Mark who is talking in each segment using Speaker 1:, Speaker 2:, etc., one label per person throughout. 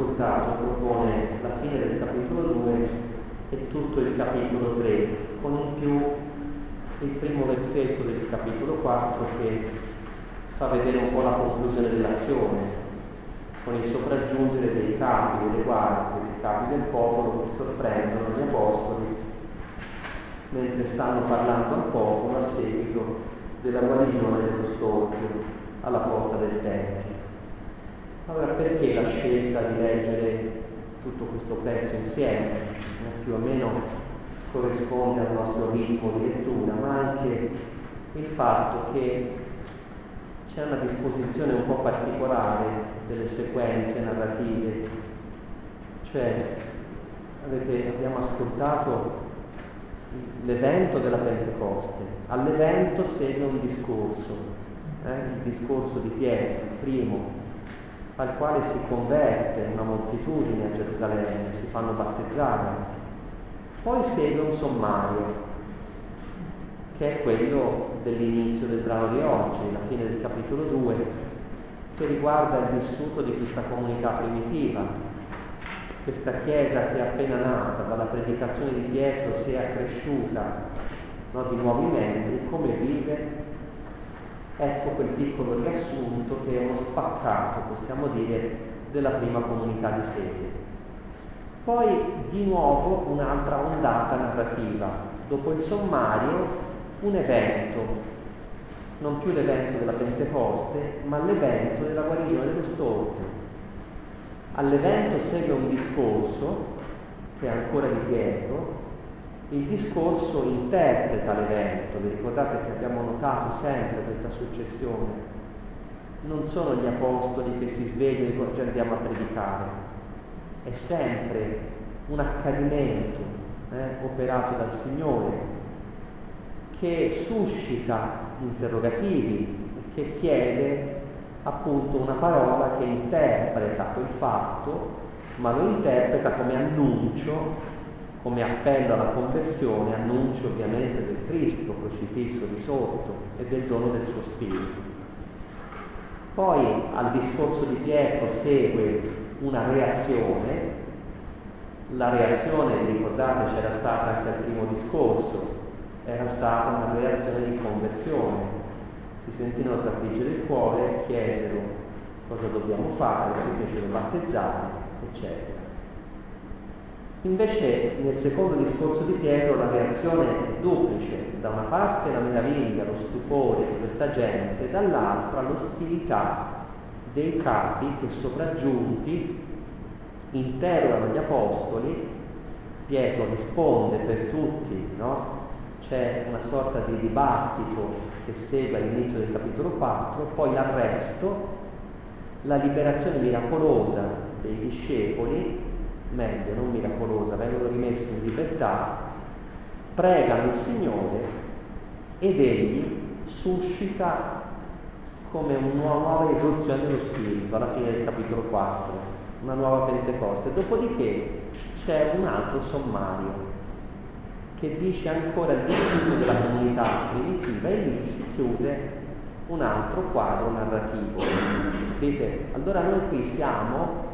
Speaker 1: ascoltato propone la fine del capitolo 2 e tutto il capitolo 3, con in più il primo versetto del capitolo 4 che fa vedere un po' la conclusione dell'azione, con il sopraggiungere dei capi, delle guardie, dei capi del popolo che sorprendono gli apostoli mentre stanno parlando al popolo a seguito della guarigione dello storpio alla porta del Tempio. Allora perché la scelta di leggere tutto questo pezzo insieme? Più o meno corrisponde al nostro ritmo di lettura, ma anche il fatto che c'è una disposizione un po' particolare delle sequenze narrative, cioè avete, abbiamo ascoltato l'evento della Pentecoste, all'evento segue un discorso, eh, il discorso di Pietro, il primo, al quale si converte una moltitudine a Gerusalemme, si fanno battezzare. Poi segue un sommario, che è quello dell'inizio del brano di oggi, la fine del capitolo 2, che riguarda il vissuto di questa comunità primitiva, questa chiesa che è appena nata, dalla predicazione di Pietro si è accresciuta no, di nuovi membri, come vive Ecco quel piccolo riassunto che è uno spaccato, possiamo dire, della prima comunità di fede. Poi di nuovo un'altra ondata narrativa. Dopo il sommario un evento, non più l'evento della Pentecoste, ma l'evento della guarigione dello storpio. All'evento segue un discorso, che è ancora di Pietro, il discorso interpreta l'evento, vi ricordate che abbiamo notato sempre questa successione? Non sono gli apostoli che si svegliano e dicono andiamo a predicare, è sempre un accadimento eh, operato dal Signore che suscita interrogativi, che chiede appunto una parola che interpreta quel fatto, ma lo interpreta come annuncio come appello alla conversione, annuncio ovviamente del Cristo crocifisso risorto e del dono del suo Spirito. Poi al discorso di Pietro segue una reazione, la reazione, ricordate, c'era stata anche al primo discorso, era stata una reazione di conversione. Si sentirono trafiggere il cuore, chiesero cosa dobbiamo fare, si fecero battezzare, eccetera. Invece nel secondo discorso di Pietro la reazione è duplice, da una parte la meraviglia, lo stupore di questa gente, dall'altra l'ostilità dei capi che sopraggiunti interrogano gli apostoli, Pietro risponde per tutti, no? c'è una sorta di dibattito che segue all'inizio del capitolo 4, poi l'arresto, la liberazione miracolosa dei discepoli meglio, non miracolosa, vengono rimessi in libertà, pregano il Signore ed egli suscita come una nuova irruzione dello Spirito alla fine del capitolo 4, una nuova Pentecoste. Dopodiché c'è un altro sommario che dice ancora il vissuto della comunità primitiva e lì si chiude un altro quadro narrativo. Vedete, allora noi qui siamo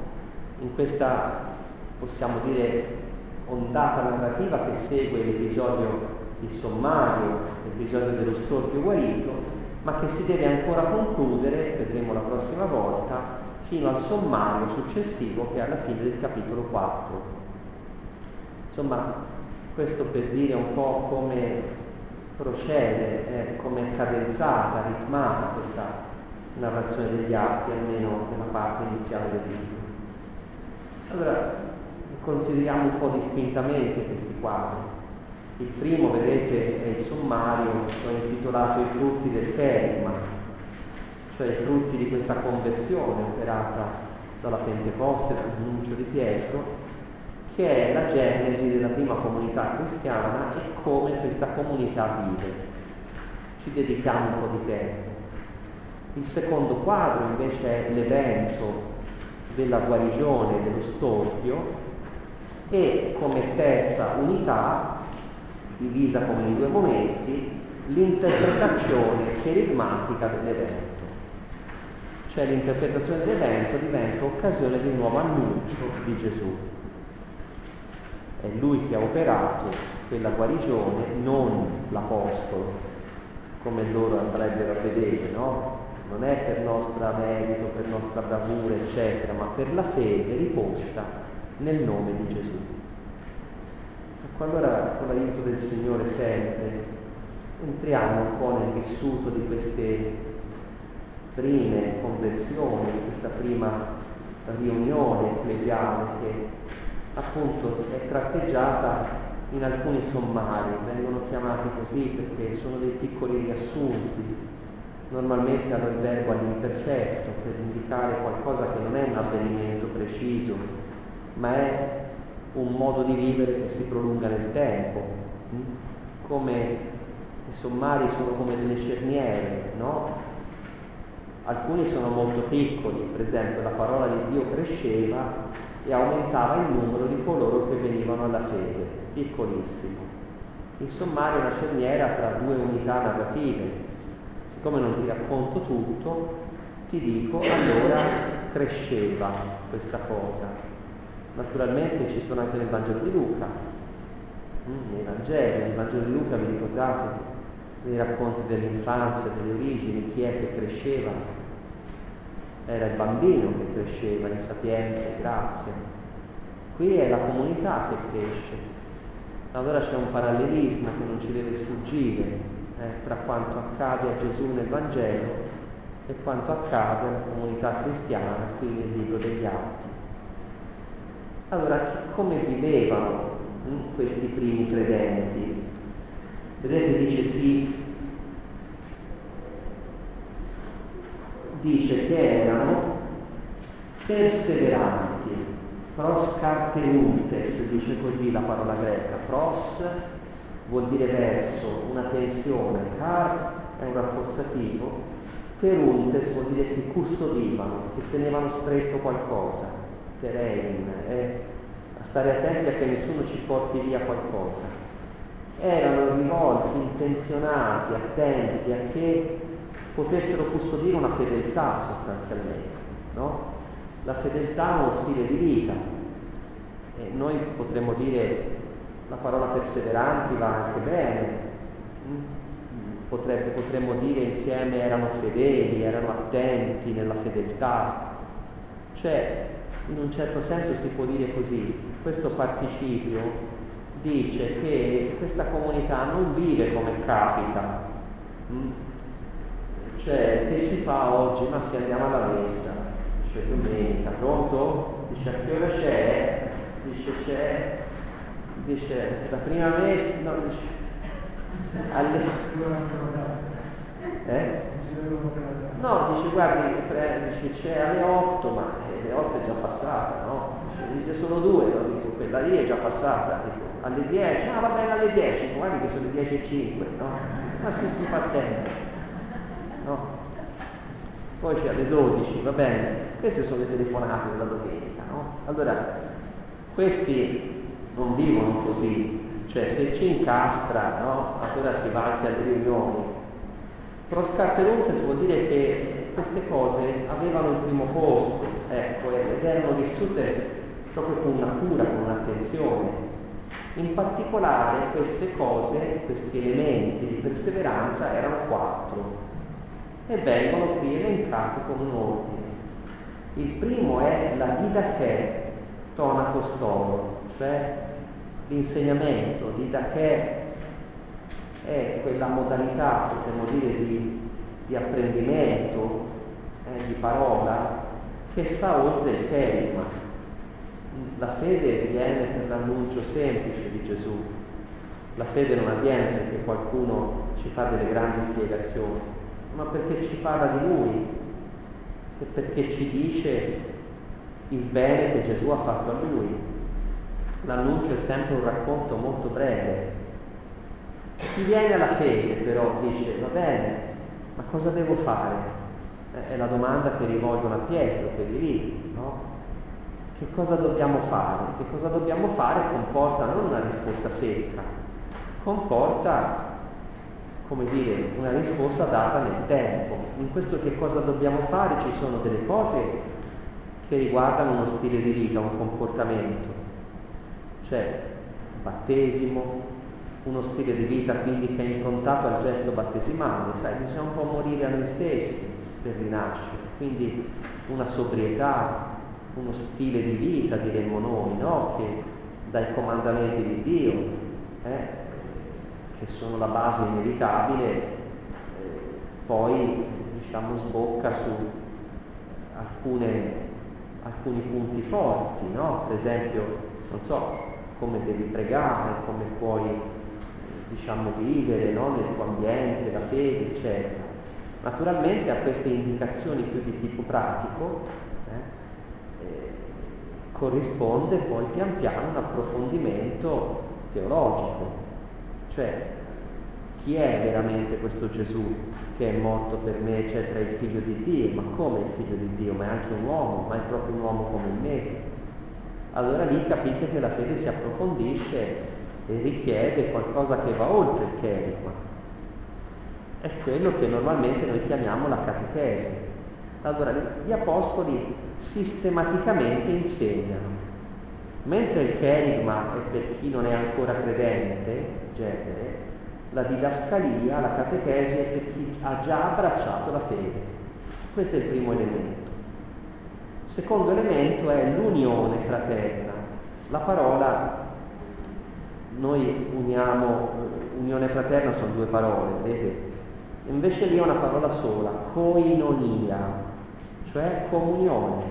Speaker 1: in questa possiamo dire, ondata narrativa che segue l'episodio di sommario, l'episodio dello storpio guarito, ma che si deve ancora concludere, vedremo la prossima volta, fino al sommario successivo che è alla fine del capitolo 4. Insomma, questo per dire un po' come procede, eh, come è cadenzata, ritmata questa narrazione degli atti, almeno nella parte iniziale del libro. Allora, consideriamo un po' distintamente questi quadri. Il primo, vedete, è il sommario, che ho intitolato I frutti del kerigma, cioè i frutti di questa conversione operata dalla Pentecoste, dall'annuncio di Pietro, che è la genesi della prima comunità cristiana e come questa comunità vive. Ci dedichiamo un po' di tempo. Il secondo quadro invece è l'evento della guarigione dello storpio e come terza unità, divisa come in due momenti, l'interpretazione perigmatica dell'evento. cioè l'interpretazione dell'evento diventa occasione di un nuovo annuncio di Gesù. È lui che ha operato quella guarigione, non l'Apostolo, come loro andrebbero a vedere, no? Non è per nostro merito, per nostra bravura, eccetera, ma per la fede riposta nel nome di Gesù. Ecco allora con l'aiuto del Signore sempre entriamo un po' nel vissuto di queste prime conversioni, di questa prima riunione ecclesiale che appunto è tratteggiata in alcuni sommari, vengono chiamati così perché sono dei piccoli riassunti, normalmente hanno il verbo all'imperfetto per indicare qualcosa che non è un avvenimento preciso, ma è un modo di vivere che si prolunga nel tempo, come i sommari sono come delle cerniere, no? Alcuni sono molto piccoli, per esempio la parola di Dio cresceva e aumentava il numero di coloro che venivano alla fede, piccolissimo. Il sommario è una cerniera tra due unità narrative. Siccome non ti racconto tutto, ti dico allora cresceva questa cosa. Naturalmente ci sono anche nel Vangelo di Luca, mm, nei Vangeli, nel Vangelo di Luca vi ricordate dei racconti dell'infanzia, delle origini, chi è che cresceva, era il bambino che cresceva in sapienza e grazia. Qui è la comunità che cresce. Allora c'è un parallelismo che non ci deve sfuggire eh, tra quanto accade a Gesù nel Vangelo e quanto accade alla comunità cristiana qui nel libro degli Atti. Allora, come vivevano hm, questi primi credenti? Vedete, dice sì, dice che erano perseveranti, pros cartenutes, dice così la parola greca, pros vuol dire verso, una tensione, car è un rafforzativo, teruntes vuol dire che custodivano, che tenevano stretto qualcosa, terein, eh, a stare attenti a che nessuno ci porti via qualcosa. Erano rivolti, intenzionati, attenti a che potessero custodire una fedeltà sostanzialmente. No? La fedeltà è uno stile di vita. E noi potremmo dire la parola perseveranti va anche bene, mm? Potrebbe, potremmo dire insieme erano fedeli, erano attenti nella fedeltà. Cioè, in un certo senso si può dire così, questo participio dice che questa comunità non vive come capita, mm? Cioè, che si fa oggi? Ma se andiamo alla messa, dice domenica, pronto? Dice a che ora c'è? Dice c'è, dice la prima messa, no, dice alle... Eh? No, dice guardi, dice c'è alle 8, ma 8 è già passata, no? Dice, sono due, no? Dico, quella lì è già passata, dico, alle 10, ah va bene alle 10, guardi che sono le 10 e 5, no? Ma se si fa tempo no? Poi c'è alle 12, va bene, queste sono le telefonate della domenica, no? Allora, questi non vivono così, cioè se ci incastra, no? Allora si va anche alle riunioni. Proscarteruntes vuol dire che queste cose avevano il primo posto, ecco, ed erano vissute proprio con una cura, con un'attenzione. In particolare queste cose, questi elementi di perseveranza erano quattro e vengono qui elencati con un ordine. Il primo è la didache tona costoro, cioè l'insegnamento, didache è quella modalità, potremmo dire, di, di apprendimento, eh, di parola, che sta oltre il kerigma. La fede viene per l'annuncio semplice di Gesù. La fede non avviene perché qualcuno ci fa delle grandi spiegazioni ma perché ci parla di Lui e perché ci dice il bene che Gesù ha fatto a Lui. L'annuncio è sempre un racconto molto breve. Chi viene alla fede però dice, va bene, ma cosa devo fare? È la domanda che rivolgono a Pietro, quelli lì, no? Che cosa dobbiamo fare? Che cosa dobbiamo fare comporta non una risposta secca, comporta come dire, una risposta data nel tempo. In questo che cosa dobbiamo fare ci sono delle cose che riguardano uno stile di vita, un comportamento, cioè battesimo, uno stile di vita quindi che è improntato al gesto battesimale, sai, bisogna un po' morire a noi stessi per rinascere, quindi una sobrietà, uno stile di vita diremmo noi, no? che dai comandamenti di Dio, eh, che sono la base inevitabile, eh, poi diciamo sbocca su alcune, alcuni punti forti, no? per esempio, non so, come devi pregare, come puoi diciamo, vivere no? nel tuo ambiente, la fede, eccetera. Naturalmente a queste indicazioni più di tipo pratico eh, eh, corrisponde poi pian piano un approfondimento teologico, cioè chi è veramente questo Gesù che è morto per me, eccetera, il figlio di Dio, ma come il figlio di Dio? Ma è anche un uomo, ma è proprio un uomo come me. Allora lì capite che la fede si approfondisce e richiede qualcosa che va oltre il cherigma. È quello che normalmente noi chiamiamo la catechesi. Allora gli apostoli sistematicamente insegnano, mentre il cherigma è per chi non è ancora credente, genere, la didascalia, la catechesi è per chi ha già abbracciato la fede. Questo è il primo elemento. Secondo elemento è l'unione fraterna. La parola noi uniamo, unione fraterna sono due parole, vedete? Invece lì è una parola sola, coinonia, cioè comunione.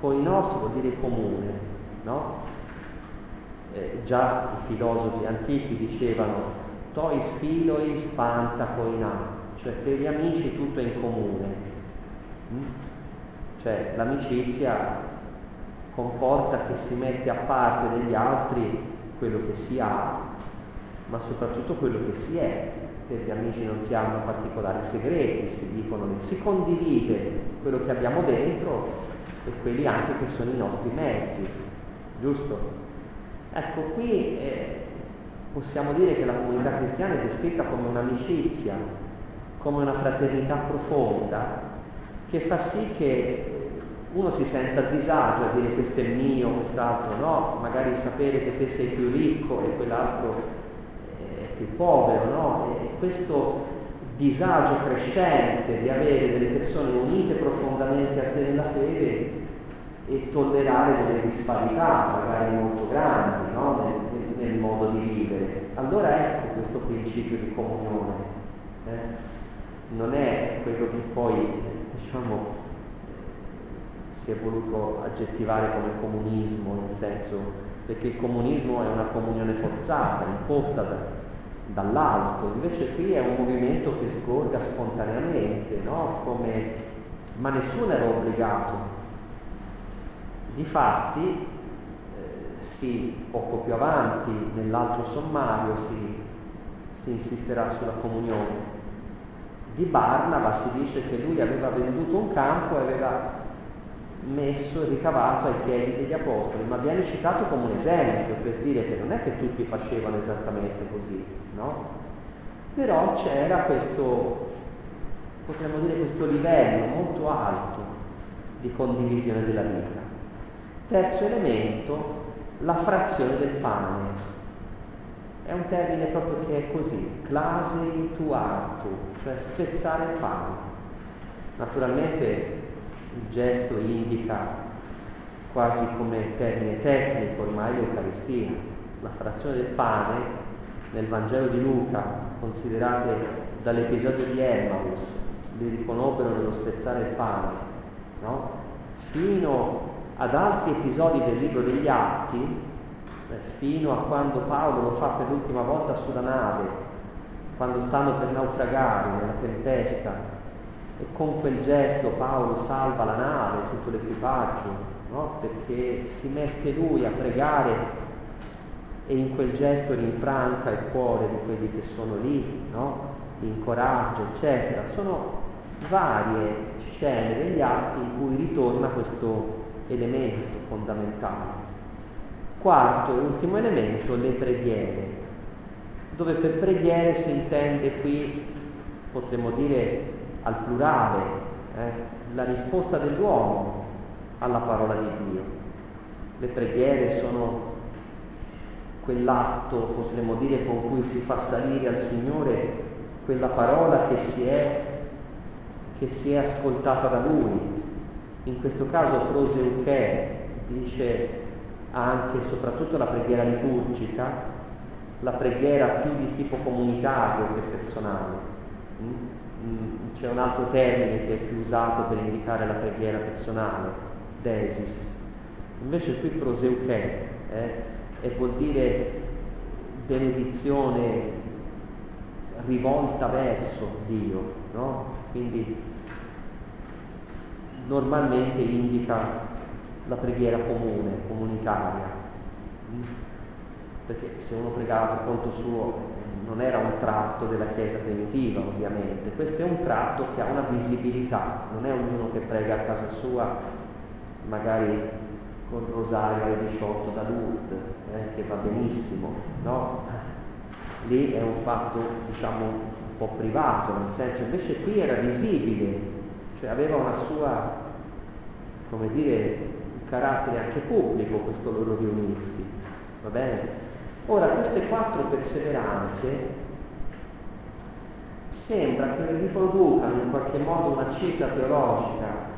Speaker 1: Coinos vuol dire comune, no? Eh, già i filosofi antichi dicevano tois filoi spanta coina, cioè per gli amici tutto è in comune. Mm? Cioè l'amicizia comporta che si mette a parte degli altri quello che si ha, ma soprattutto quello che si è, perché amici non si hanno particolari segreti, si dicono, si condivide quello che abbiamo dentro e quelli anche che sono i nostri mezzi, giusto? Ecco, qui eh, possiamo dire che la comunità cristiana è descritta come un'amicizia, come una fraternità profonda, che fa sì che uno si sente a disagio a dire questo è mio, quest'altro no, magari sapere che te sei più ricco e quell'altro più povero, no? E questo disagio crescente di avere delle persone unite profondamente a te nella fede e tollerare delle disparità, magari molto grandi, no? nel, nel, modo di vivere. Allora ecco questo principio di comunione. Eh? Non è quello che poi, diciamo, si è voluto aggettivare come comunismo, nel senso perché il comunismo è una comunione forzata, imposta da, dall'alto, invece qui è un movimento che sgorga spontaneamente, no? Come, ma nessuno era obbligato. Difatti, eh, sì, poco più avanti, nell'altro sommario, si, si insisterà sulla comunione. Di Barnaba si dice che lui aveva venduto un campo e aveva messo e ricavato ai piedi degli apostoli, ma viene citato come un esempio per dire che non è che tutti facevano esattamente così, no? Però c'era questo, potremmo dire, questo livello molto alto di condivisione della vita. Terzo elemento, la frazione del pane. È un termine proprio che è così, clase tuartu, cioè spezzare il pane. Naturalmente il gesto indica quasi come termine tecnico ormai l'Eucaristia. La frazione del pane nel Vangelo di Luca, considerate dall'episodio di Emmaus, li riconobbero nello spezzare il pane, no? fino ad altri episodi del libro degli Atti, eh, fino a quando Paolo lo fa per l'ultima volta sulla nave, quando stanno per naufragare nella tempesta e con quel gesto Paolo salva la nave, tutto l'equipaggio, no? perché si mette lui a pregare e in quel gesto rinfranca il cuore di quelli che sono lì, no? li incoraggia, eccetera. Sono varie scene degli atti in cui ritorna questo elemento fondamentale. Quarto e ultimo elemento, le preghiere, dove per preghiere si intende qui, potremmo dire, al plurale, eh, la risposta dell'uomo alla parola di Dio. Le preghiere sono quell'atto, potremmo dire, con cui si fa salire al Signore quella parola che si è, che si è ascoltata da Lui. In questo caso proseuché dice anche e soprattutto la preghiera liturgica, la preghiera più di tipo comunitario che personale. C'è un altro termine che è più usato per indicare la preghiera personale, desis. Invece qui proseuché eh, e vuol dire benedizione rivolta verso Dio, no? Quindi normalmente indica la preghiera comune, comunitaria. Perché se uno pregava per conto suo non era un tratto della Chiesa primitiva, ovviamente, questo è un tratto che ha una visibilità, non è ognuno che prega a casa sua, magari con rosario alle 18 da Lourdes, eh, che va benissimo, no? Lì è un fatto, diciamo, un po' privato, nel senso invece qui era visibile, cioè aveva una sua, come dire, carattere anche pubblico questo loro riunirsi. Va bene? Ora, queste quattro perseveranze sembra che riproducano in qualche modo una cifra teologica,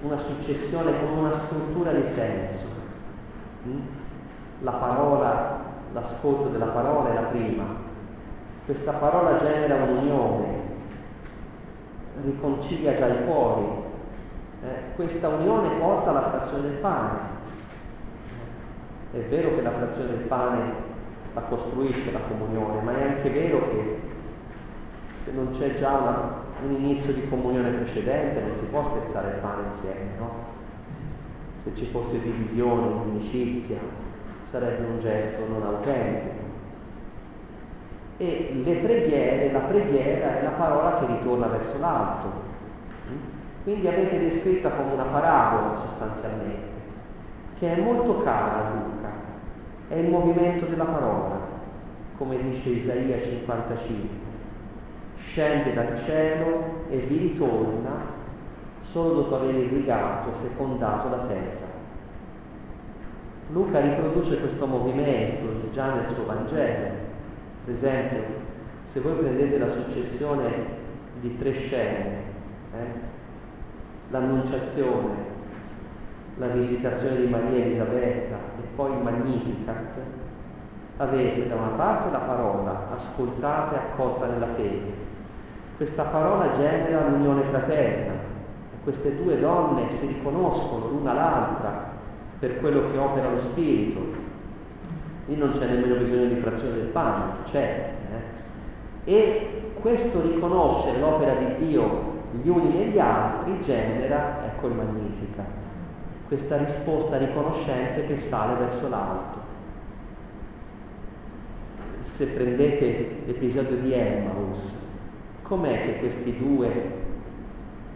Speaker 1: una successione con una struttura di senso. Mm? La parola, l'ascolto della parola è la prima. Questa parola genera un'unione, riconcilia già i cuori, eh, questa unione porta alla frazione del pane. È vero che la frazione del pane la costruisce la comunione, ma è anche vero che se non c'è già una, un inizio di comunione precedente non si può spezzare il pane insieme, no? Se ci fosse divisione, inimicizia, sarebbe un gesto non autentico. E le preghiere, la preghiera è la parola che ritorna verso l'alto, quindi avete descritta come una parabola sostanzialmente, che è molto cara a Luca, è il movimento della parola, come dice Isaia 55. Scende dal cielo e vi ritorna solo dopo aver irrigato, fecondato la terra. Luca riproduce questo movimento già nel suo Vangelo. Per esempio, se voi prendete la successione di tre scene, eh, l'annunciazione, la visitazione di Maria Elisabetta poi Magnificat, avete da una parte la parola ascoltata e accolta nella fede. Questa parola genera l'unione fraterna queste due donne si riconoscono l'una l'altra per quello che opera lo Spirito. Lì non c'è nemmeno bisogno di frazione del pane, c'è. Eh? E questo riconoscere l'opera di Dio gli uni negli altri genera, ecco il Magnificat, questa risposta riconoscente che sale verso l'alto. Se prendete l'episodio di Emmaus, com'è che questi due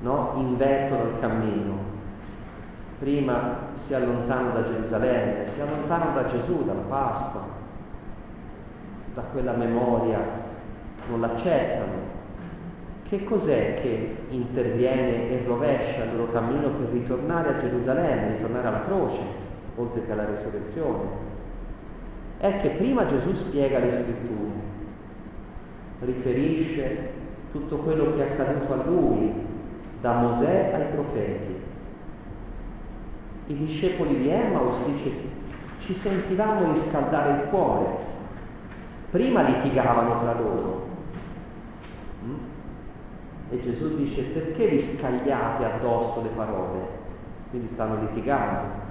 Speaker 1: no, invertono il cammino? Prima si allontanano da Gerusalemme, si allontanano da Gesù, dalla Pasqua, da quella memoria, non l'accettano, che cos'è che interviene e rovescia il loro cammino per ritornare a Gerusalemme, ritornare alla croce, oltre che alla resurrezione? È che prima Gesù spiega le scritture, riferisce tutto quello che è accaduto a lui, da Mosè ai profeti. I discepoli di Emmaus dice ci sentivamo riscaldare il cuore. Prima litigavano tra loro, e Gesù dice perché vi scagliate addosso le parole? Quindi stanno litigando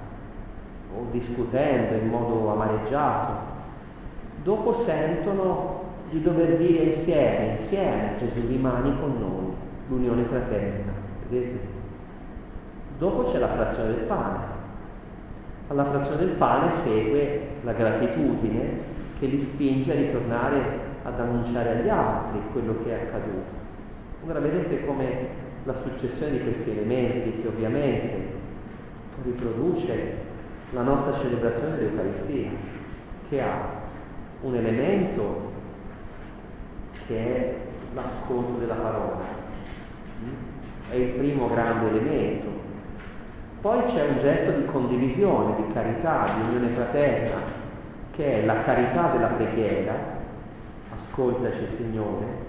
Speaker 1: o discutendo in modo amareggiato. Dopo sentono di dover dire insieme, insieme Gesù rimani con noi, l'unione fraterna. Vedete? Dopo c'è la frazione del pane. Alla frazione del pane segue la gratitudine che li spinge a ritornare ad annunciare agli altri quello che è accaduto. Ora vedete come la successione di questi elementi che ovviamente riproduce la nostra celebrazione dell'Eucaristia, che ha un elemento che è l'ascolto della parola, è il primo grande elemento. Poi c'è un gesto di condivisione, di carità, di unione fraterna, che è la carità della preghiera, ascoltaci Signore,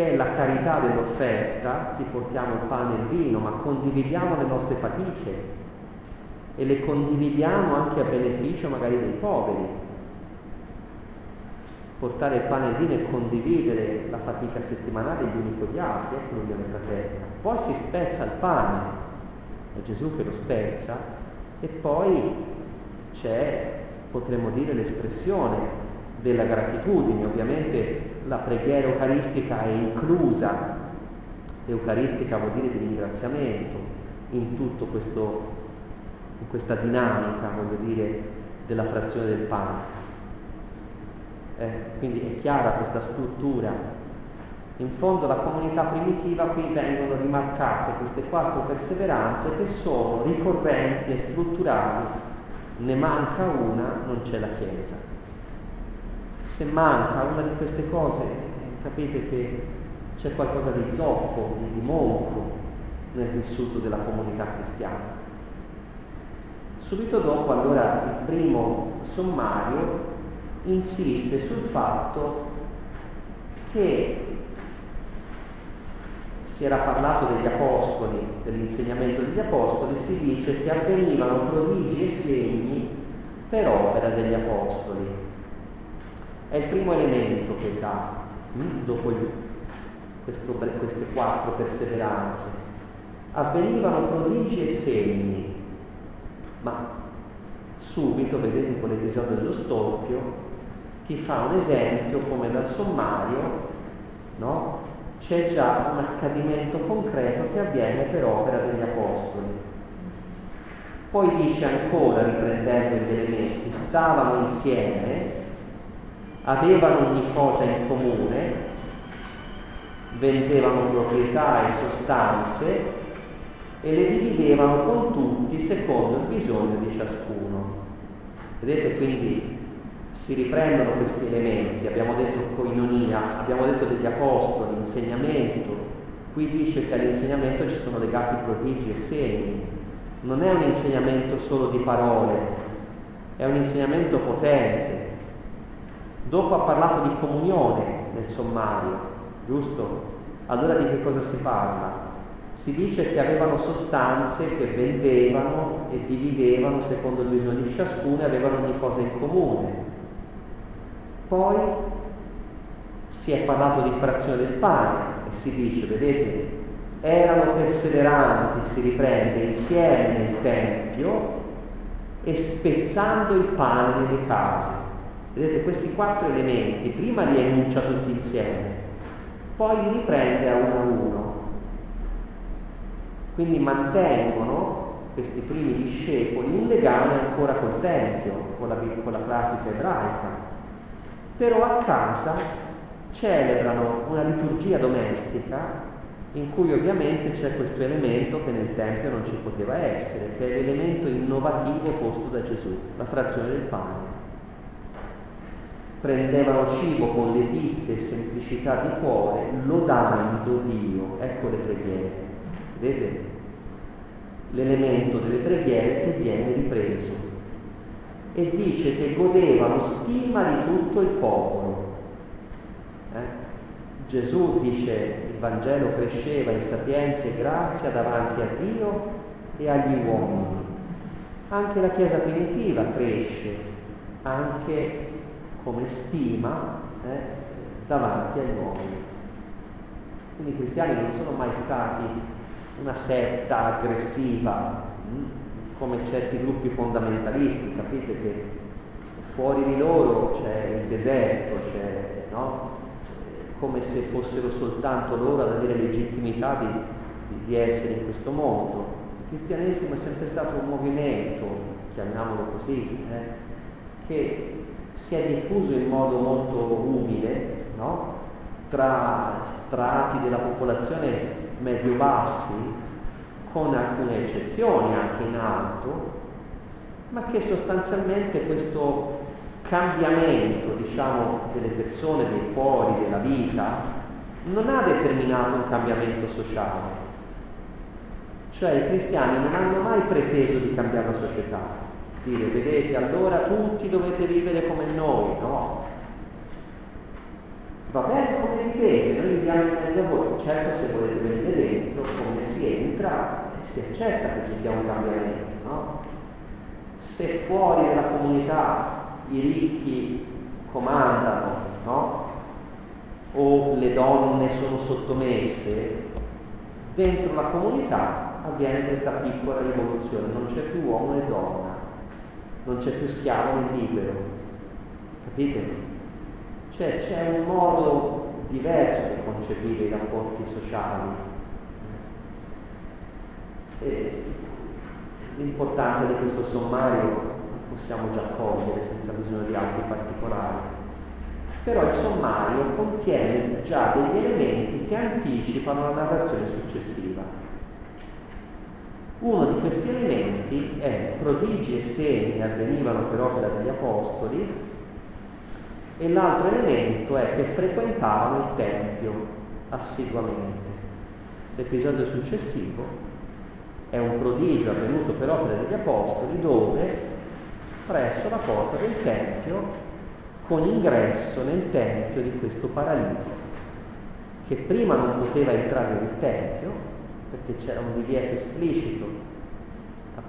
Speaker 1: che è la carità dell'offerta, ti portiamo il pane e il vino, ma condividiamo le nostre fatiche e le condividiamo anche a beneficio magari dei poveri. Portare il pane e il vino e condividere la fatica settimanale gli uni con gli altri, ecco l'unione fraterna. Poi si spezza il pane, è Gesù che lo spezza, e poi c'è, potremmo dire, l'espressione della gratitudine. Ovviamente la preghiera eucaristica è inclusa, eucaristica vuol dire di ringraziamento, in in questa dinamica, voglio dire, della frazione del pane. Eh, quindi è chiara questa struttura. In fondo la comunità primitiva qui vengono rimarcate queste quattro perseveranze che sono ricorrenti e strutturali. Ne manca una, non c'è la Chiesa se manca una di queste cose, capite che c'è qualcosa di zoppo, di monco nel vissuto della comunità cristiana. Subito dopo, allora, il primo sommario insiste sul fatto che si era parlato degli apostoli, dell'insegnamento degli apostoli, si dice che avvenivano prodigi e segni per opera degli apostoli. È il primo elemento che dà, hm, dopo il, questo, queste quattro perseveranze. Avvenivano prodigi e segni, ma subito, vedete con l'episodio dello stolpio, ti fa un esempio come dal sommario, no? C'è già un accadimento concreto che avviene per opera degli apostoli. Poi dice ancora, riprendendo gli elementi, stavano insieme avevano ogni cosa in comune, vendevano proprietà e sostanze e le dividevano con tutti secondo il bisogno di ciascuno. Vedete quindi si riprendono questi elementi, abbiamo detto coinonia, abbiamo detto degli apostoli, insegnamento, qui dice che all'insegnamento ci sono legati prodigi e segni, non è un insegnamento solo di parole, è un insegnamento potente, Dopo ha parlato di comunione nel sommario, giusto? Allora di che cosa si parla? Si dice che avevano sostanze che vendevano e dividevano secondo il bisogno di ciascuno e avevano ogni cosa in comune. Poi si è parlato di frazione del pane e si dice, vedete, erano perseveranti, si riprende, insieme nel Tempio e spezzando il pane nelle case. Vedete, questi quattro elementi prima li enuncia tutti insieme, poi li riprende a uno a uno. Quindi mantengono questi primi discepoli un legame ancora col Tempio, con la, con la pratica ebraica. Però a casa celebrano una liturgia domestica in cui ovviamente c'è questo elemento che nel Tempio non ci poteva essere, che è l'elemento innovativo posto da Gesù, la frazione del pane prendevano cibo con letizia e semplicità di cuore, lodando Dio. Ecco le preghiere. Vedete? L'elemento delle preghiere che viene ripreso. E dice che godevano stima di tutto il popolo. Eh? Gesù dice il Vangelo cresceva in sapienza e grazia davanti a Dio e agli uomini. Anche la Chiesa primitiva cresce, anche come stima eh, davanti agli uomini. Quindi i cristiani non sono mai stati una setta aggressiva, mh, hm, come certi gruppi fondamentalisti, capite che fuori di loro c'è il deserto, c'è, no? come se fossero soltanto loro ad avere legittimità di, di, di essere in questo mondo. Il cristianesimo è sempre stato un movimento, chiamiamolo così, eh, che si è diffuso in modo molto umile no? tra strati della popolazione medio-bassi, con alcune eccezioni anche in alto, ma che sostanzialmente questo cambiamento diciamo, delle persone, dei cuori, della vita, non ha determinato un cambiamento sociale. Cioè i cristiani non hanno mai preteso di cambiare la società, dire vedete allora tutti dovete vivere come noi, no? Va bene come vivete, noi viviamo in mezzo a voi, certo se volete venire dentro, come si entra, si accetta che ci sia un cambiamento, no? Se fuori della comunità i ricchi comandano, no? O le donne sono sottomesse, dentro la comunità avviene questa piccola rivoluzione, non c'è più uomo e donna, non c'è più schiavo né libero, capite? Cioè c'è un modo diverso di concepire i rapporti sociali. E l'importanza di questo sommario possiamo già cogliere senza bisogno di altri particolari. Però il sommario contiene già degli elementi che anticipano la narrazione successiva. Uno di questi elementi è prodigi e segni avvenivano per opera degli apostoli e l'altro elemento è che frequentavano il Tempio assiduamente. L'episodio successivo è un prodigio avvenuto per opera degli Apostoli dove presso la porta del Tempio con ingresso nel Tempio di questo paralitico che prima non poteva entrare nel Tempio perché c'era un divieto esplicito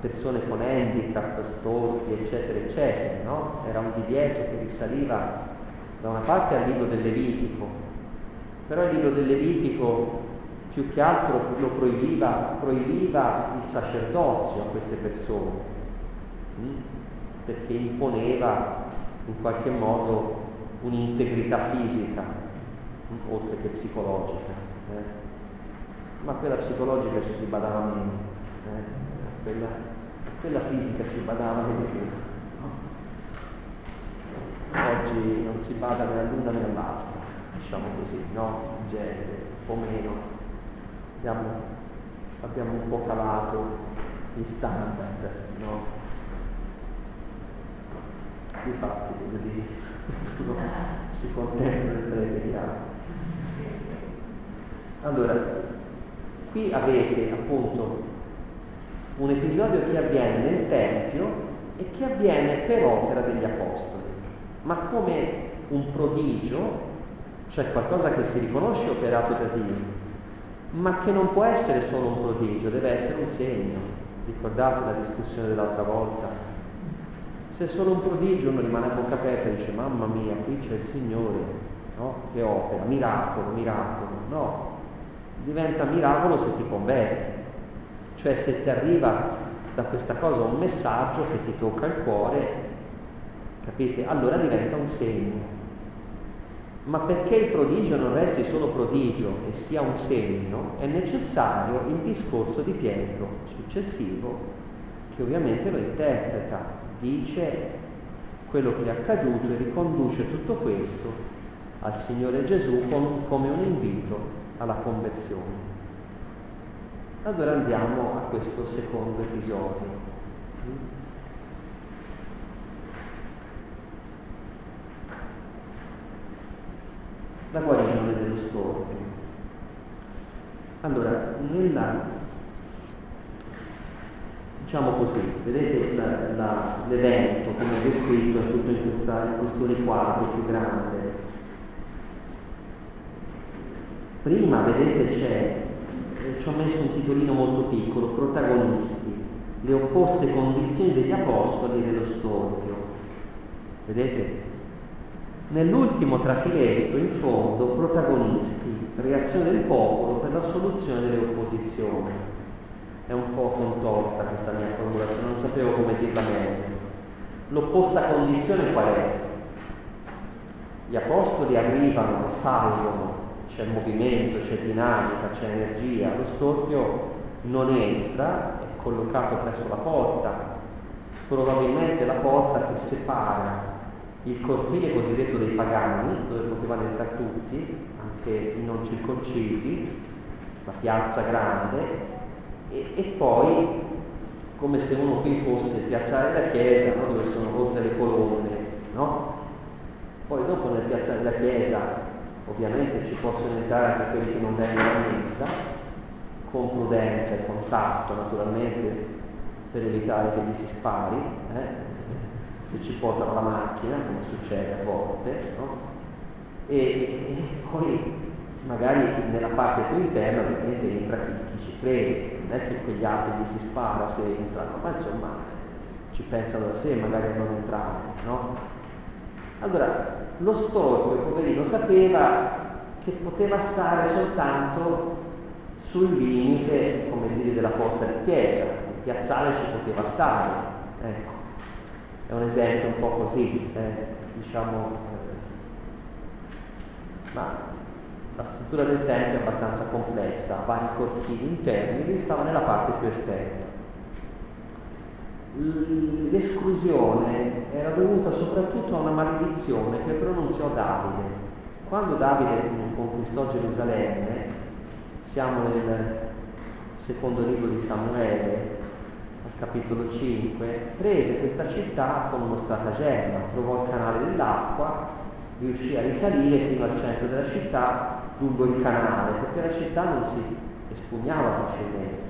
Speaker 1: persone con handicap, storpi, eccetera, eccetera, no? Era un divieto che risaliva da una parte al libro del Levitico, però il libro del Levitico più che altro lo proibiva, proibiva il sacerdozio a queste persone, hm? perché imponeva in qualche modo un'integrità fisica, hm? oltre che psicologica. Eh? Ma quella psicologica ci si badava meno, eh? quella, quella fisica ci badava di più oggi non si bada né all'una né all'altra, diciamo così, no? In genere, o meno. Abbiamo, abbiamo un po' calato gli standard, no? Difatti, voglio dire, si contenta del preghiamo. Allora, qui avete appunto un episodio che avviene nel Tempio e che avviene per opera degli Apostoli ma come un prodigio, cioè qualcosa che si riconosce operato da Dio, ma che non può essere solo un prodigio, deve essere un segno. Ricordate la discussione dell'altra volta? Se è solo un prodigio uno rimane a bocca aperta e dice mamma mia, qui c'è il Signore, no? Che opera, miracolo, miracolo. No, diventa miracolo se ti converti. Cioè se ti arriva da questa cosa un messaggio che ti tocca il cuore Capite? Allora diventa un segno. Ma perché il prodigio non resti solo prodigio e sia un segno, è necessario il discorso di Pietro successivo, che ovviamente lo interpreta, dice quello che è accaduto e riconduce tutto questo al Signore Gesù come un invito alla conversione. Allora andiamo a questo secondo episodio. la guarigione dello storpio. Allora, nella, diciamo così, vedete la, la, l'evento come è descritto tutto in, questa, in questo riquadro più grande. Prima, vedete, c'è, ci ho messo un titolino molto piccolo, protagonisti, le opposte condizioni degli apostoli dello storpio. Vedete? Nell'ultimo trafiletto, in fondo, protagonisti, reazione del popolo per la soluzione delle opposizioni. È un po' contorta questa mia formulazione, non sapevo come dirla meglio. L'opposta condizione qual è? Gli apostoli arrivano, salgono, c'è movimento, c'è dinamica, c'è energia, lo storpio non entra, è collocato presso la porta, probabilmente la porta che separa il cortile cosiddetto dei pagani, dove potevano entrare tutti, anche i non circoncisi, la piazza grande, e, e poi come se uno qui fosse il piazzale della chiesa, no? dove sono rotte le colonne, no? Poi dopo nel piazzale della chiesa Ovviamente ci possono entrare anche quelli che non vengono a messa, con prudenza e contatto naturalmente per evitare che gli si spari, eh? se ci portano la macchina, come succede a volte, no? e, e, poi magari nella parte più interna ovviamente entra chi, chi ci crede, non è che quegli altri gli si spara se entrano, ma insomma ci pensano da sé magari a non entrare, no? Allora, lo storco, il poverino, sapeva che poteva stare soltanto sul limite, come dire, della porta di chiesa, il piazzale ci poteva stare, ecco. È un esempio un po' così, eh, diciamo, eh, ma la struttura del tempio è abbastanza complessa, vari cortili interni, lui stava nella parte più esterna. L'esclusione era dovuta soprattutto a una maledizione che pronunziò Davide. Quando Davide conquistò Gerusalemme, siamo nel secondo libro di Samuele, al capitolo 5, prese questa città con uno stratagemma, trovò il canale dell'acqua, riuscì a risalire fino al centro della città lungo il canale, perché la città non si espugnava facilmente.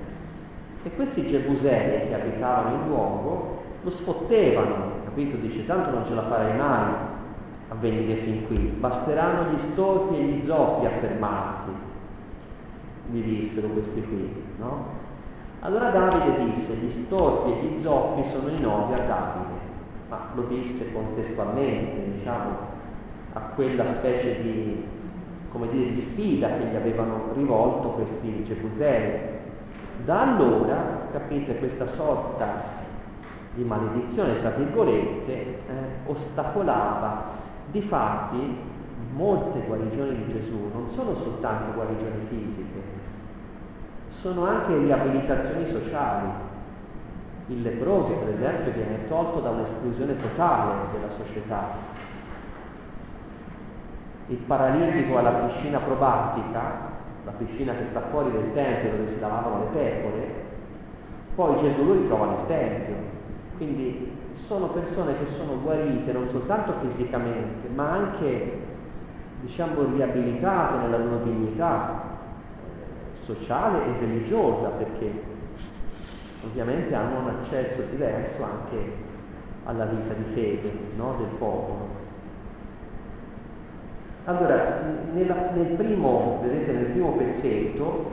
Speaker 1: E questi Gebusei che abitavano il luogo lo sfottevano, capito? Dice, tanto non ce la farai mai a venire fin qui, basteranno gli storpi e gli zoppi a fermarti, gli dissero questi qui, no? Allora Davide disse, gli storpi e gli zoppi sono i nodi a Davide, ma lo disse contestualmente, diciamo, a quella specie di, dire, di sfida che gli avevano rivolto questi Gebusei da allora, capite, questa sorta di maledizione, tra virgolette, eh, ostacolava. Difatti, molte guarigioni di Gesù non sono soltanto guarigioni fisiche, sono anche riabilitazioni sociali. Il leproso, per esempio, viene tolto da un'esclusione totale della società. Il paralitico alla piscina probatica la piscina che sta fuori del tempio dove si lavavano le pecore, poi Gesù lo ritrova nel tempio. Quindi sono persone che sono guarite non soltanto fisicamente, ma anche, diciamo, riabilitate nella loro dignità eh, sociale e religiosa, perché ovviamente hanno un accesso diverso anche alla vita di fede no, del popolo. Allora, nella, nel primo, vedete, nel primo pezzetto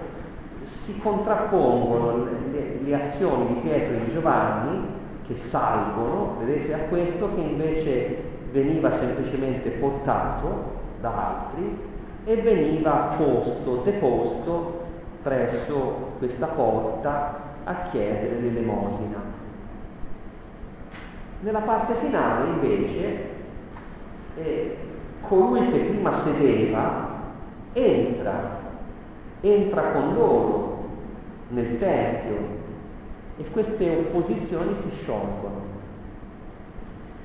Speaker 1: si contrappongono le, le, azioni di Pietro e di Giovanni che salgono, vedete, a questo che invece veniva semplicemente portato da altri e veniva posto, deposto presso questa porta a chiedere l'elemosina. Nella parte finale invece eh, colui che prima sedeva entra, entra con loro nel Tempio e queste opposizioni si sciolgono.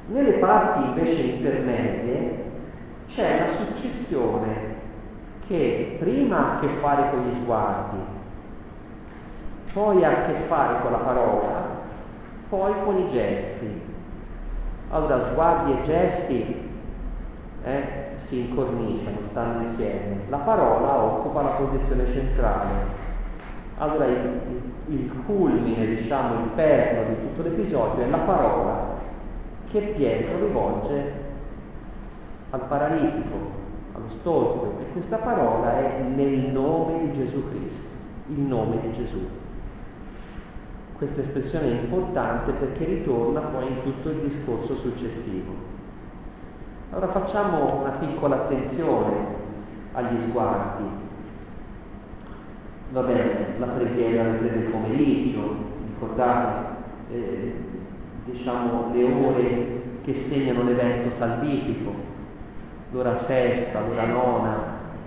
Speaker 1: Nelle parti invece intermedie c'è la successione che prima ha a che fare con gli sguardi, poi ha a che fare con la parola, poi con i gesti. Allora sguardi e gesti eh, si incorniciano, stanno insieme. La parola occupa la posizione centrale. Allora il, il culmine, diciamo, il perno di tutto l'episodio è la parola che Pietro rivolge al paralitico, allo stolto, e questa parola è nel nome di Gesù Cristo, il nome di Gesù. Questa espressione è importante perché ritorna poi in tutto il discorso successivo. Allora facciamo una piccola attenzione agli sguardi. Va bene, la preghiera del pomeriggio, ricordate, eh, diciamo, le ore che segnano l'evento salvifico, l'ora sesta, l'ora nona,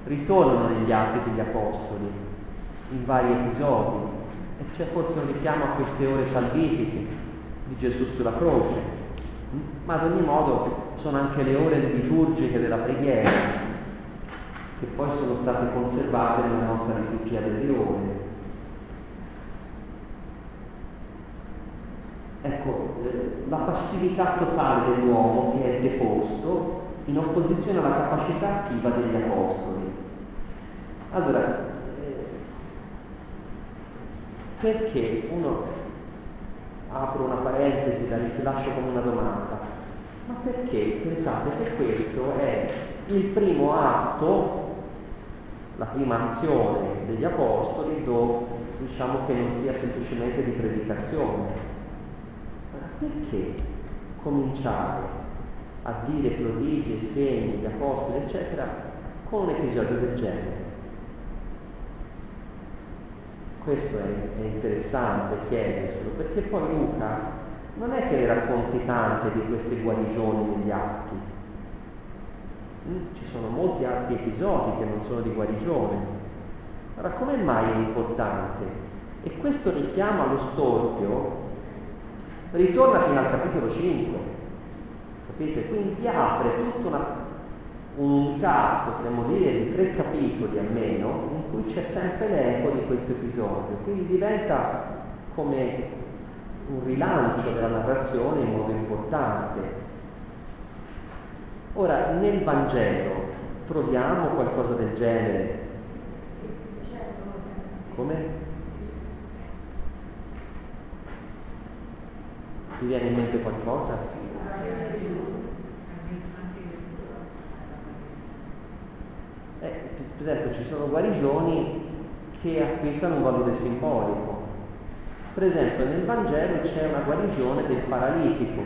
Speaker 1: ritornano negli atti degli apostoli, in vari episodi, e c'è forse un richiamo a queste ore salvifiche di Gesù sulla croce, ma ad ogni modo sono anche le ore liturgiche della preghiera che poi sono state conservate nella nostra liturgia delle ore. Ecco, eh, la passività totale dell'uomo che è deposto in opposizione alla capacità attiva degli apostoli. Allora, eh, perché uno apro una parentesi, la lascio come una domanda, ma perché pensate che questo è il primo atto, la prima azione degli apostoli dove diciamo che non sia semplicemente di predicazione? Perché cominciare a dire prodigi segni, gli apostoli, eccetera, con un episodio del genere? Questo è, è interessante chiederselo, perché poi Luca non è che ne racconti tante di queste guarigioni negli atti. Mm, ci sono molti altri episodi che non sono di guarigione. Allora, come mai è importante? E questo richiama allo storpio, ritorna fino al capitolo 5, capite? Quindi apre tutta una unità, potremmo dire, di tre capitoli almeno, in cui c'è sempre l'eco di questo episodio. Quindi diventa come un rilancio della narrazione in modo importante. Ora, nel Vangelo troviamo qualcosa del genere? Come? Ti viene in mente qualcosa? Eh, per esempio ci sono guarigioni che acquistano un valore simbolico. Per esempio nel Vangelo c'è una guarigione del paralitico,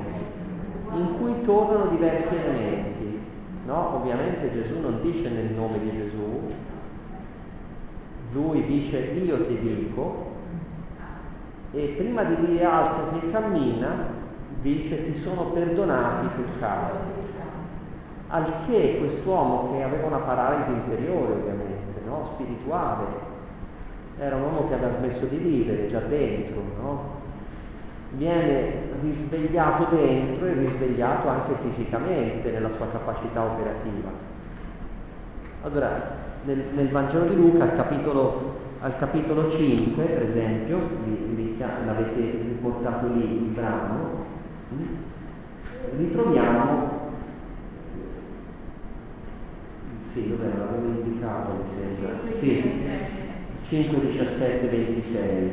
Speaker 1: in cui tornano diversi elementi. No? Ovviamente Gesù non dice nel nome di Gesù, lui dice io ti dico, e prima di dire alzati e cammina, dice ti sono perdonati i peccati. Al che quest'uomo che aveva una paralisi interiore ovviamente, no? spirituale, era un uomo che aveva smesso di vivere già dentro, no? viene risvegliato dentro e risvegliato anche fisicamente nella sua capacità operativa. Allora, nel, nel Vangelo di Luca, al capitolo, al capitolo 5, per esempio, li, li, l'avete riportato lì il brano, ritroviamo Sì, dov'è? L'avevo indicato, mi sembra. Sì, 5, 17, 26.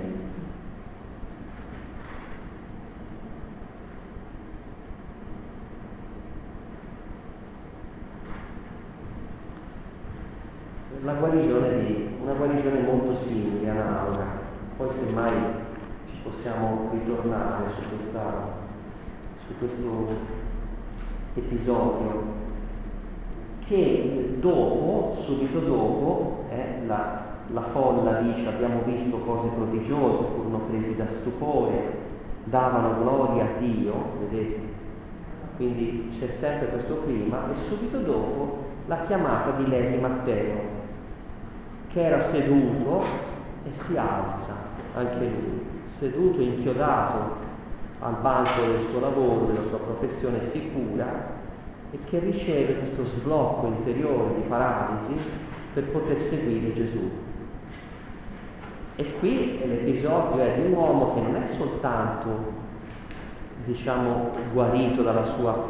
Speaker 1: La guarigione di una guarigione molto simile, analoga. Poi semmai ci possiamo ritornare su, questa, su questo episodio che dopo, subito dopo, eh, la, la folla dice abbiamo visto cose prodigiose, furono presi da stupore, davano gloria a Dio, vedete? Quindi c'è sempre questo clima e subito dopo la chiamata di Levi Matteo, che era seduto e si alza, anche lui, seduto, inchiodato al banco del suo lavoro, della sua professione sicura, e che riceve questo sblocco interiore di paralisi per poter seguire Gesù. E qui l'episodio è di un uomo che non è soltanto, diciamo, guarito dalla sua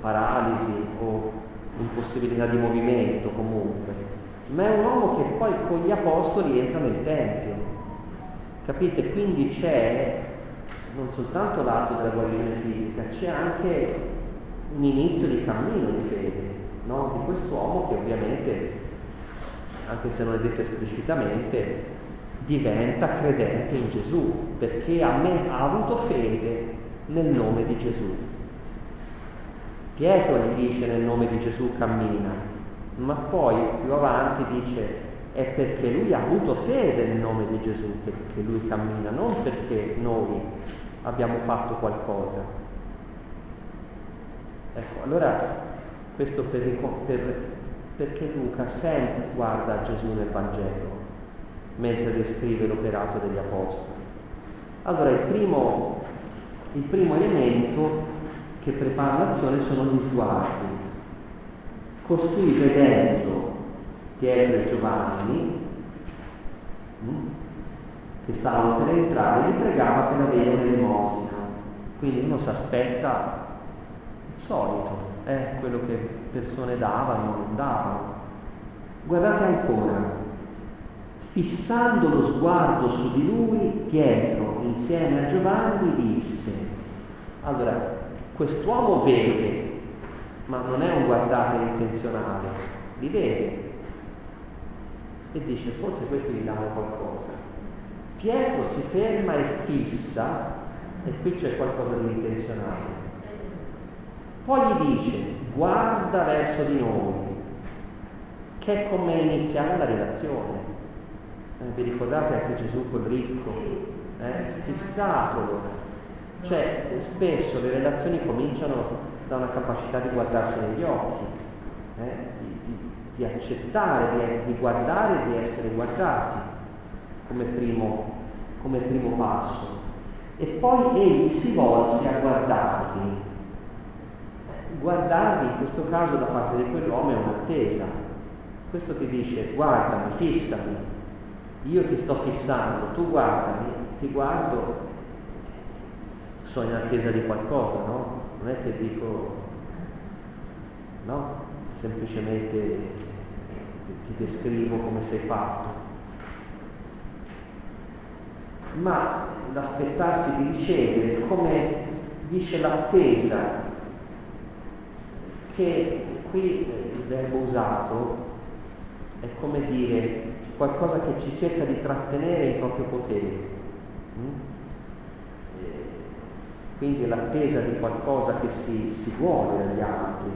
Speaker 1: paralisi o impossibilità di movimento comunque, ma è un uomo che poi con gli apostoli entra nel Tempio. Capite? Quindi c'è non soltanto l'atto della guarigione fisica, c'è anche un inizio di cammino di fede no? di quest'uomo che ovviamente, anche se non è detto esplicitamente, diventa credente in Gesù, perché ha, me, ha avuto fede nel nome di Gesù. Pietro gli dice nel nome di Gesù cammina, ma poi più avanti dice è perché lui ha avuto fede nel nome di Gesù che, lui cammina, non perché noi abbiamo fatto qualcosa. Ecco, allora questo per, per, perché Luca sempre guarda Gesù nel Vangelo mentre descrive l'operato degli Apostoli. Allora il primo, il primo elemento che prepara l'azione sono gli sguardi. Costui vedendo Pietro e Giovanni, hm, che stavano per entrare, li pregava per avere un'elemosina. Quindi uno si aspetta il solito, è quello che persone davano, non davano. Guardate ancora, fissando lo sguardo su di lui, Pietro, insieme a Giovanni, disse, allora, quest'uomo vede, ma non è un guardare intenzionale, li vede. E dice, forse questi gli danno qualcosa. Pietro si ferma e fissa, e qui c'è qualcosa di intenzionale. Poi gli dice, guarda verso di noi, che è come iniziare la relazione. Eh, vi ricordate anche Gesù col ricco? Eh? Fissatelo. Cioè, spesso le relazioni cominciano da una capacità di guardarsi negli occhi, eh? di, di, di, accettare, di, di guardare e di essere guardati come primo, come primo passo. E poi egli si volse a guardarli. Guardarli in questo caso da parte di quell'uomo è un'attesa. Questo ti dice guardami, fissami, io ti sto fissando, tu guardami, ti guardo, sono in attesa di qualcosa, no? Non è che dico, no? Semplicemente ti descrivo come sei fatto. Ma l'aspettarsi di ricevere, come dice l'attesa, che qui il verbo usato è come dire qualcosa che ci cerca di trattenere in proprio potere. Mm? Quindi l'attesa di qualcosa che si, si vuole dagli altri.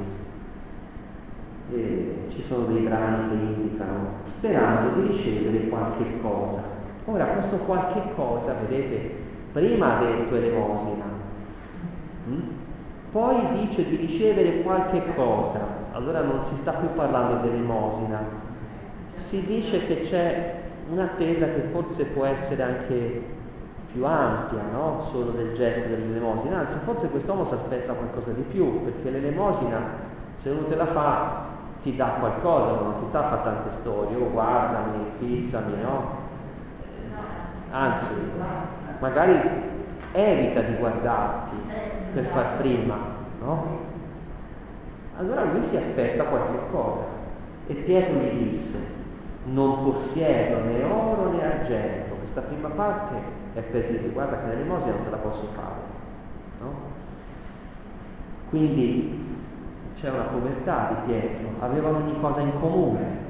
Speaker 1: E ci sono dei brani che indicano sperando di ricevere qualche cosa. Ora questo qualche cosa, vedete, prima ha detto elemosina, mm? poi dice di ricevere qualche cosa, allora non si sta più parlando dell'elemosina, si dice che c'è un'attesa che forse può essere anche più ampia, no? solo del gesto dell'elemosina, anzi forse quest'uomo si aspetta qualcosa di più, perché l'elemosina se uno te la fa ti dà qualcosa, non ti sta a fare tante storie, oh guardami, fissami, no? Anzi, magari evita di guardarti per far prima, no? Allora lui si aspetta qualche cosa e Pietro gli disse, non possiedo né oro né argento. Questa prima parte è per dire guarda che l'elemosina non te la posso fare. No? Quindi c'è una povertà di Pietro, avevano ogni cosa in comune.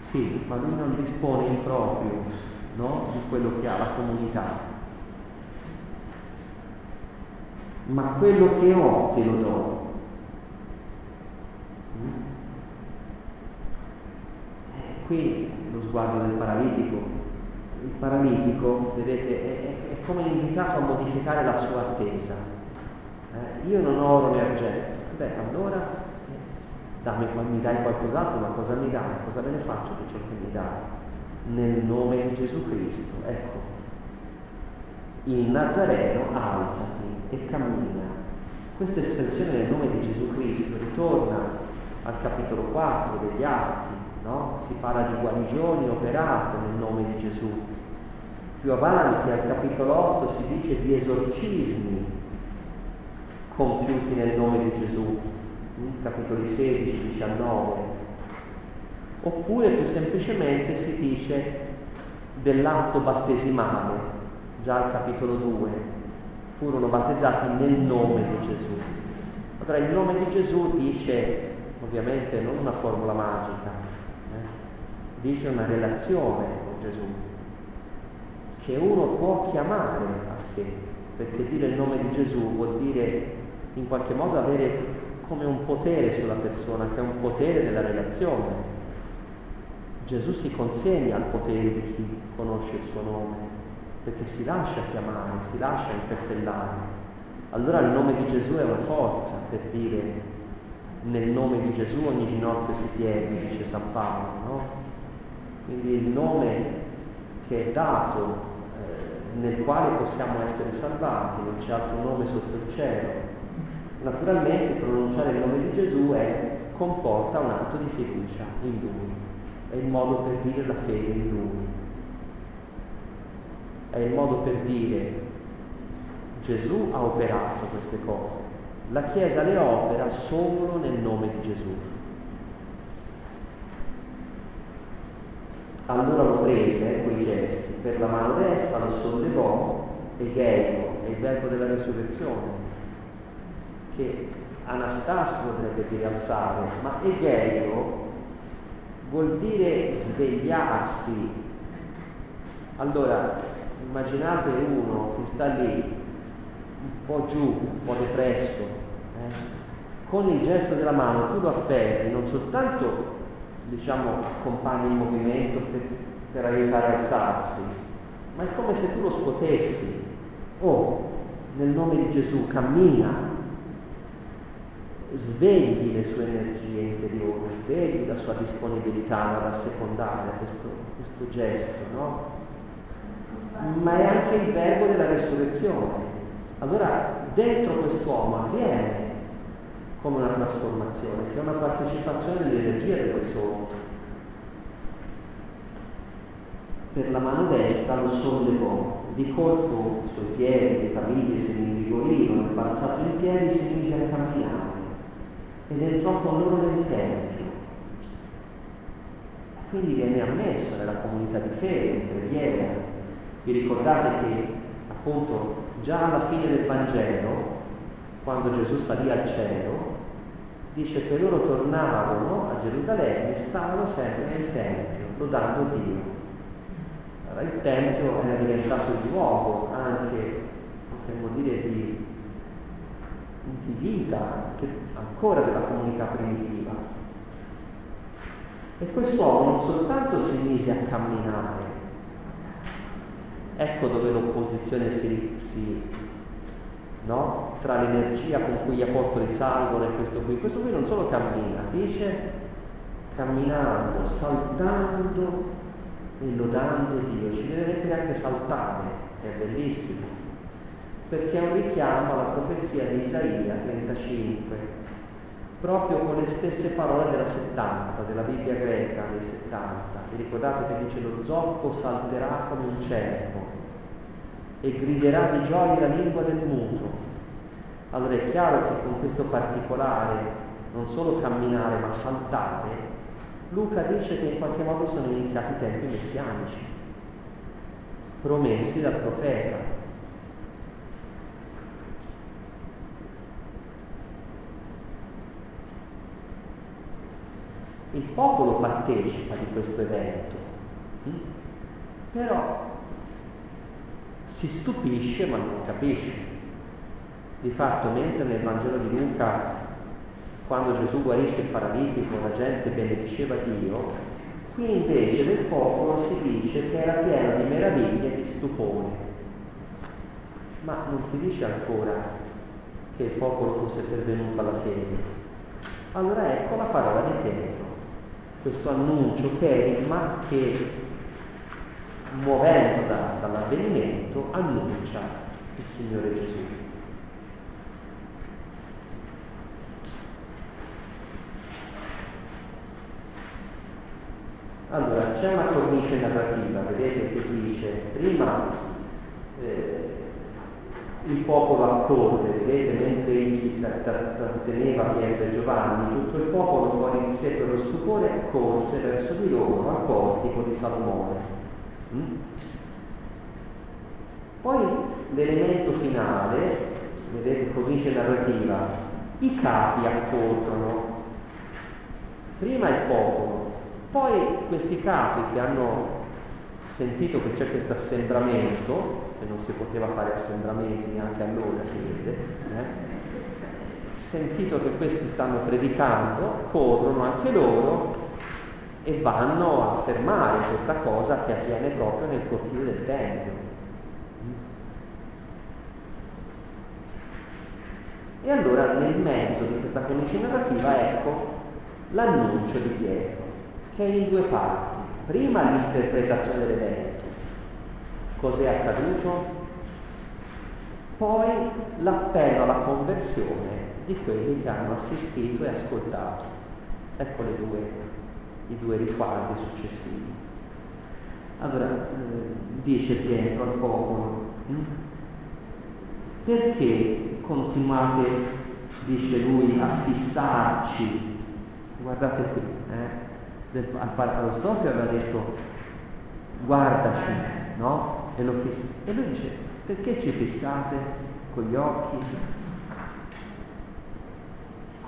Speaker 1: Sì, ma lui non dispone in proprio no? di quello che ha la comunità. Ma quello che ho te lo do. Qui lo sguardo del paralitico. Il paralitico, vedete, è, è come invitato a modificare la sua attesa. Eh, io non ho oro né argento. Beh, allora dammi, mi dai qualcos'altro, ma cosa mi dai? Cosa me ne faccio di ciò che mi dai? Nel nome di Gesù Cristo, ecco. Il Nazareno alzati e cammina. Questa espressione nel nome di Gesù Cristo ritorna al capitolo 4 degli Atti, no? si parla di guarigioni operate nel nome di Gesù. Più avanti al capitolo 8 si dice di esorcismi compiuti nel nome di Gesù, capitoli 16, 19. Oppure più semplicemente si dice dell'atto battesimale, già al capitolo 2, furono battezzati nel nome di Gesù. Allora il nome di Gesù dice ovviamente non una formula magica, dice una relazione con Gesù, che uno può chiamare a sé, perché dire il nome di Gesù vuol dire in qualche modo avere come un potere sulla persona, che è un potere della relazione. Gesù si consegna al potere di chi conosce il suo nome, perché si lascia chiamare, si lascia interpellare. Allora il nome di Gesù è una forza per dire nel nome di Gesù ogni ginocchio si pieghi, dice San Paolo, no? Quindi il nome che è dato, eh, nel quale possiamo essere salvati, non c'è altro nome sotto il cielo. Naturalmente pronunciare il nome di Gesù è, comporta un atto di fiducia in Lui, è il modo per dire la fede in Lui, è il modo per dire Gesù ha operato queste cose, La Chiesa le opera solo nel nome di Gesù. Allora lo prese, quei gesti, per la mano destra, lo sollevò, Egeo, è il verbo della resurrezione, che Anastasio potrebbe dire alzare, ma Egeo vuol dire svegliarsi. Allora, immaginate uno che sta lì, un po' giù, un po' depresso, eh? con il gesto della mano tu lo afferri, non soltanto diciamo, accompagni il movimento per, per aiutare a alzarsi, ma è come se tu lo scuotessi. Oh, nel nome di Gesù, cammina, svegli le sue energie interiori, svegli la sua disponibilità ad assecondare questo, questo gesto, no? Ma è anche il verbo della resurrezione. Allora, dentro quest'uomo avviene come una trasformazione, che è una partecipazione dell'energia del sotto. Per la mano destra lo sollevò, di colpo i suoi piedi, le caviglie si rinvigorirono, balzato in piedi si mise a camminare ed entrò con loro nel Tempio. Quindi viene ammesso nella comunità di fede, in preghiera. Vi ricordate che appunto già alla fine del Vangelo, quando Gesù salì al cielo, dice che loro tornavano a Gerusalemme e stavano sempre nel Tempio, lodando Dio. Allora il Tempio era diventato il luogo anche, potremmo dire, di, di vita, che ancora della comunità primitiva. E quest'uomo non soltanto si mise a camminare, ecco dove l'opposizione si, si no? tra l'energia con cui gli apostoli salgono e questo qui. Questo qui non solo cammina, dice camminando, saltando e lodando Dio. Ci deve mettere anche saltare, è bellissimo, perché è un richiamo alla profezia di Isaia 35, proprio con le stesse parole della 70, della Bibbia greca dei 70. Vi ricordate che dice lo zoppo salterà come un cervo e griderà di gioia la lingua del muto. Allora è chiaro che con questo particolare, non solo camminare ma saltare, Luca dice che in qualche modo sono iniziati i tempi messianici, promessi dal profeta. il popolo partecipa di questo evento, hm? però si stupisce ma non capisce. Di fatto, mentre nel Vangelo di Luca, quando Gesù guarisce il paralitico, la gente benediceva Dio, qui invece del popolo si dice che era pieno di meraviglie e di stupore. Ma non si dice ancora che il popolo fosse pervenuto alla fede. Allora ecco la parola di Pietro questo annuncio che è ma che muovendo da, dall'avvenimento annuncia il Signore Gesù. Allora, c'è una cornice narrativa, vedete che dice prima eh, il popolo accorre, vedete, mentre egli si tratteneva Pietro e Giovanni, tutto il popolo fuori di sé per lo stupore corse verso di loro al portico di Salomone. Mm? Poi l'elemento finale, vedete, cornice narrativa, i capi accorrono, prima il popolo, poi questi capi che hanno sentito che c'è questo assembramento, e non si poteva fare assembramenti neanche allora, si vede, eh? sentito che questi stanno predicando, corrono anche loro e vanno a fermare questa cosa che avviene proprio nel cortile del Tempio. E allora nel mezzo di questa cornice narrativa ecco l'annuncio di Pietro, che è in due parti. Prima l'interpretazione dell'evento, cos'è accaduto, poi l'appello alla conversione di quelli che hanno assistito e ascoltato. Ecco due, i due riguardi successivi. Allora, eh, dice Pietro al popolo, hm? perché continuate dice lui, a fissarci. Guardate qui, eh? Del, allo Stofio aveva detto guardaci, no? E, lo fissa. e lui dice, perché ci fissate con gli occhi?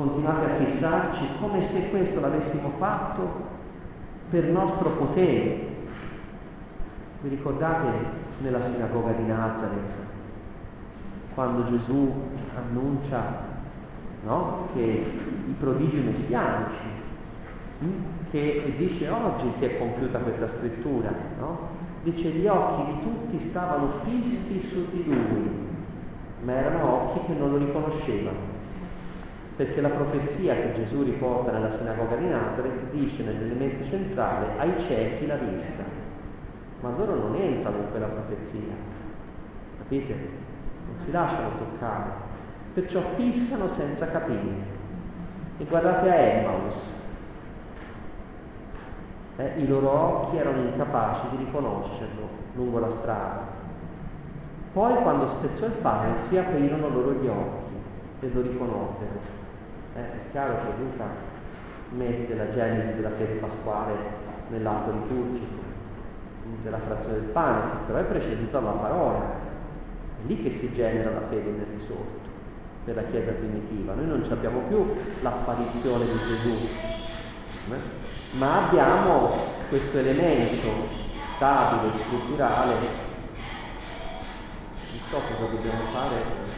Speaker 1: Continuate a fissarci come se questo l'avessimo fatto per nostro potere. Vi ricordate nella sinagoga di Nazareth, quando Gesù annuncia no? che i prodigi messianici, hm, che dice oggi si è compiuta questa scrittura, no? dice gli occhi di tutti stavano fissi su di lui, ma erano occhi che non lo riconoscevano perché la profezia che Gesù riporta nella sinagoga di Nazareth dice nell'elemento centrale ai ciechi la vista, ma loro non entrano in quella profezia, capite? Non si lasciano toccare, perciò fissano senza capire. E guardate a Emmaus, eh, i loro occhi erano incapaci di riconoscerlo lungo la strada. Poi quando spezzò il pane si aprirono loro gli occhi e lo riconobbero. Eh, è chiaro che Luca mette la genesi della fede pasquale nell'atto liturgico, della frazione del pane, che però è preceduta dalla parola. È lì che si genera la fede nel risorto per la Chiesa primitiva. Noi non abbiamo più l'apparizione di Gesù, eh? ma abbiamo questo elemento stabile, strutturale. Non so cosa dobbiamo fare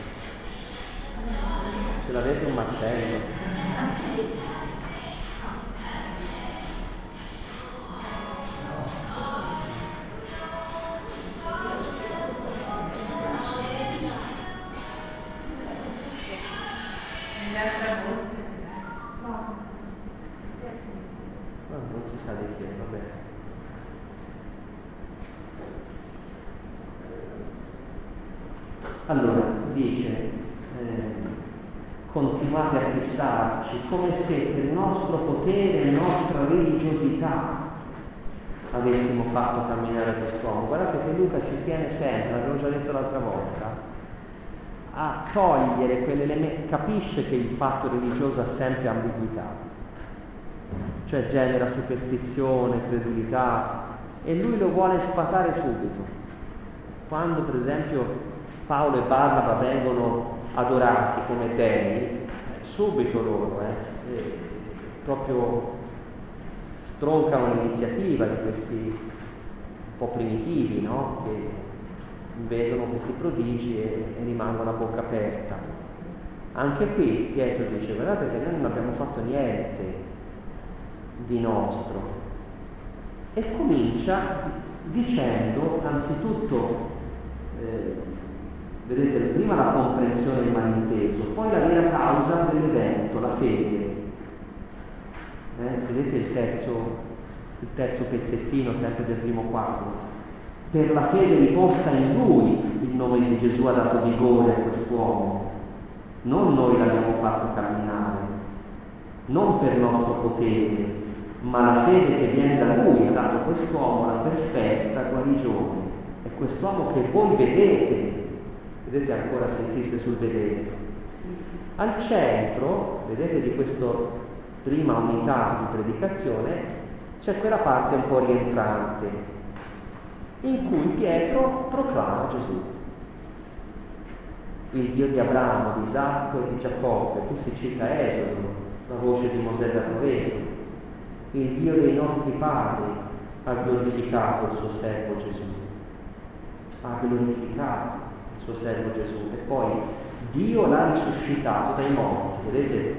Speaker 1: Ce l'avete un martello? Come se per nostro potere nostra religiosità avessimo fatto camminare quest'uomo. Guardate che Luca ci tiene sempre, l'avevo già detto l'altra volta, a togliere quell'elemento, capisce che il fatto religioso ha sempre ambiguità, cioè genera superstizione, credulità, e lui lo vuole sfatare subito. Quando per esempio Paolo e Barnaba vengono adorati come dei, subito loro eh, proprio stroncano l'iniziativa di questi un po' primitivi, no? che vedono questi prodigi e, e rimangono a bocca aperta. Anche qui Pietro dice, guardate che noi non abbiamo fatto niente di nostro. E comincia dicendo anzitutto eh, Vedete, prima la comprensione del malinteso, poi la vera causa dell'evento, la fede. Eh, vedete il terzo, il terzo pezzettino sempre del primo quadro. Per la fede riposta in lui il nome di Gesù ha dato vigore a quest'uomo. Non noi l'abbiamo fatto camminare, non per nostro potere, ma la fede che viene da lui ha dato a quest'uomo la perfetta guarigione. È quest'uomo che voi vedete vedete ancora se insiste sul vedere. Al centro, vedete di questa prima unità di predicazione, c'è quella parte un po' rientrante, in cui Pietro proclama Gesù, il Dio di Abramo, di Isacco e di Giacobbe, qui si cita Esodo, la voce di Mosè da Roveto, il Dio dei nostri padri ha glorificato il suo servo Gesù, ha glorificato suo servo Gesù. E poi Dio l'ha risuscitato dai morti, vedete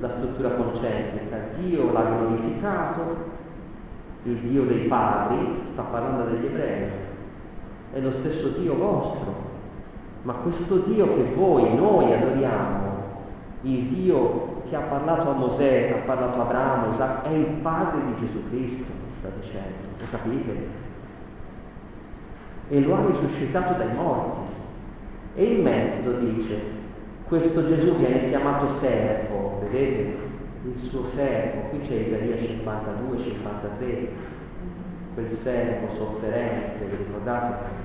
Speaker 1: la struttura concentrica, Dio l'ha glorificato, il Dio dei padri, sta parlando degli ebrei, è lo stesso Dio vostro, ma questo Dio che voi, noi adoriamo, il Dio che ha parlato a Mosè, ha parlato a Abramo, Isacco, è il padre di Gesù Cristo, sta dicendo, lo capite? e lo ha risuscitato dai morti. E in mezzo dice, questo Gesù viene chiamato servo, vedete? Il suo servo, qui c'è Isaia 52, 53, quel servo sofferente, vi ricordate?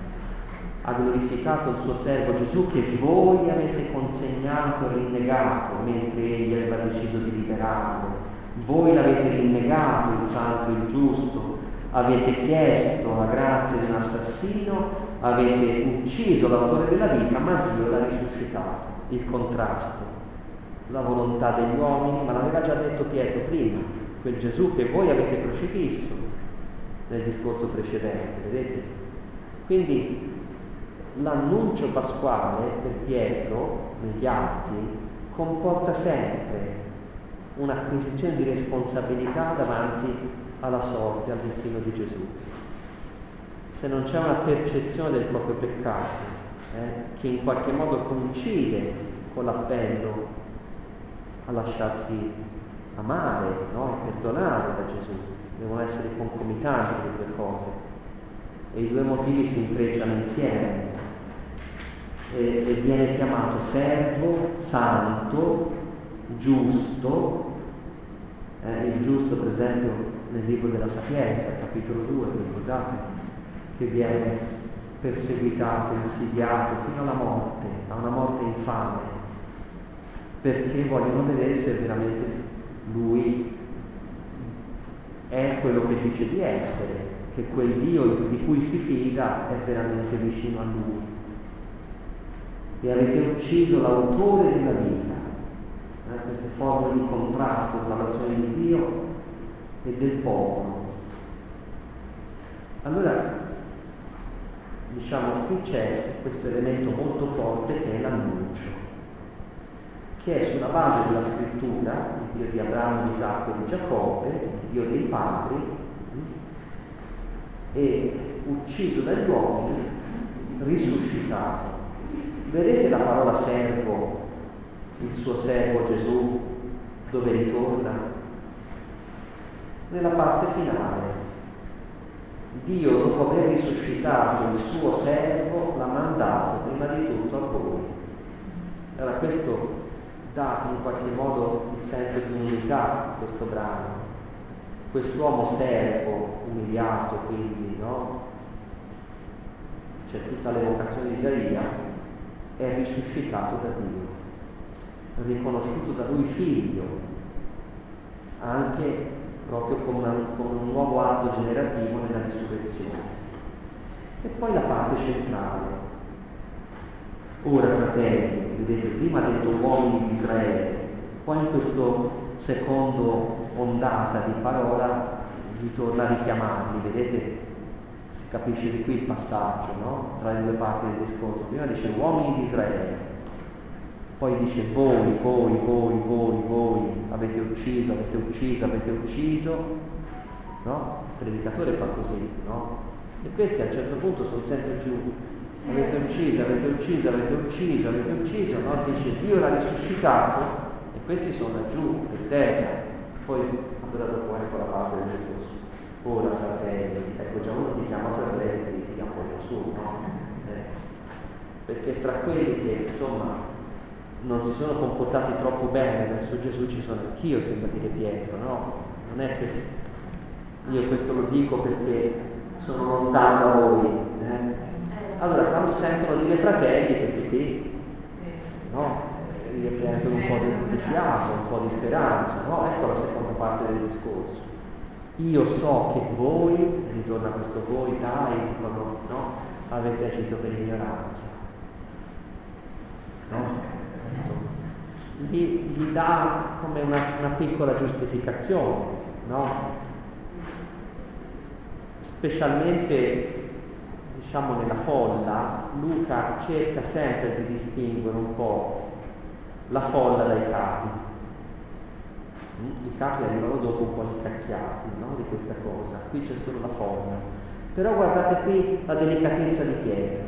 Speaker 1: ha glorificato il suo servo Gesù che voi avete consegnato e rinnegato mentre egli aveva deciso di liberarlo. Voi l'avete rinnegato il santo e il giusto, avete chiesto la grazia di un assassino, avete ucciso l'autore della vita, ma Dio l'ha risuscitato. Il contrasto, la volontà degli uomini, ma l'aveva già detto Pietro prima, quel Gesù che voi avete crocifisso nel discorso precedente, vedete? Quindi l'annuncio pasquale per Pietro negli atti comporta sempre un'acquisizione di responsabilità davanti alla sorte, al destino di Gesù. Se non c'è una percezione del proprio peccato, eh, che in qualche modo coincide con l'appello a lasciarsi amare no? e perdonare da Gesù, devono essere concomitanti le due cose. E i due motivi si intrecciano insieme. E, e viene chiamato servo, santo, giusto, eh, il giusto per esempio nel libro della Sapienza, capitolo 2, vi ricordate, che viene perseguitato, insidiato fino alla morte, a una morte infame, perché vogliono vedere se veramente lui è quello che dice di essere, che quel Dio di cui si fida è veramente vicino a lui. E avete ucciso l'autore della vita, eh, queste forme di contrasto tra l'azione di Dio e del popolo. Allora, diciamo, qui c'è questo elemento molto forte che è l'annuncio, che è sulla base della scrittura, il Dio di Abramo, di Isacco e di Giacobbe, il Dio dei padri, e ucciso dagli uomini, risuscitato. Vedete la parola servo, il suo servo Gesù, dove ritorna? Nella parte finale. Dio, dopo aver risuscitato il suo servo, l'ha mandato prima di tutto a voi. Allora questo dà in qualche modo il senso di unità a questo brano. Quest'uomo servo, umiliato quindi, no? C'è tutta l'evocazione di Isaia, è risuscitato da Dio, riconosciuto da lui figlio, anche proprio come, una, un nuovo atto generativo nella risurrezione. E poi la parte centrale, Ora, fratelli, vedete, prima ha detto uomini di Israele, poi in questa seconda ondata di parola ritorna a richiamarli, vedete? Si capisce di qui il passaggio, no? Tra le due parti del discorso. Prima dice uomini di Israele, poi dice voi, voi, voi, voi, voi, avete ucciso, avete ucciso, avete ucciso, no? Il predicatore fa così, no? E questi a un certo punto sono sempre più avete ucciso, avete ucciso, avete ucciso, avete ucciso, no? dice Dio l'ha risuscitato e questi sono laggiù, per terra. Poi allora dopo ecco la parte del discorso. Ora fratelli, ecco già uno ti chiama fratelli, ti dica un po' su, no? Eh. Perché tra quelli che insomma non si sono comportati troppo bene verso Gesù ci sono anch'io, sembra dire Pietro, no? Non è che io questo lo dico perché sono lontano da voi. Eh? Allora quando sentono dire fratelli, questi qui, no? riprendono un po' di, di fiato, un po' di speranza, no? Ecco la seconda parte del discorso. Io so che voi, ritorna questo voi, dai, dicono, no? Avete agito per ignoranza. No? Gli, gli dà come una, una piccola giustificazione, no? Specialmente diciamo nella folla, Luca cerca sempre di distinguere un po' la folla dai capi. Mm? I capi arrivano dopo un po' incacchiati no? di questa cosa, qui c'è solo la folla. Però guardate qui la delicatezza di Pietro.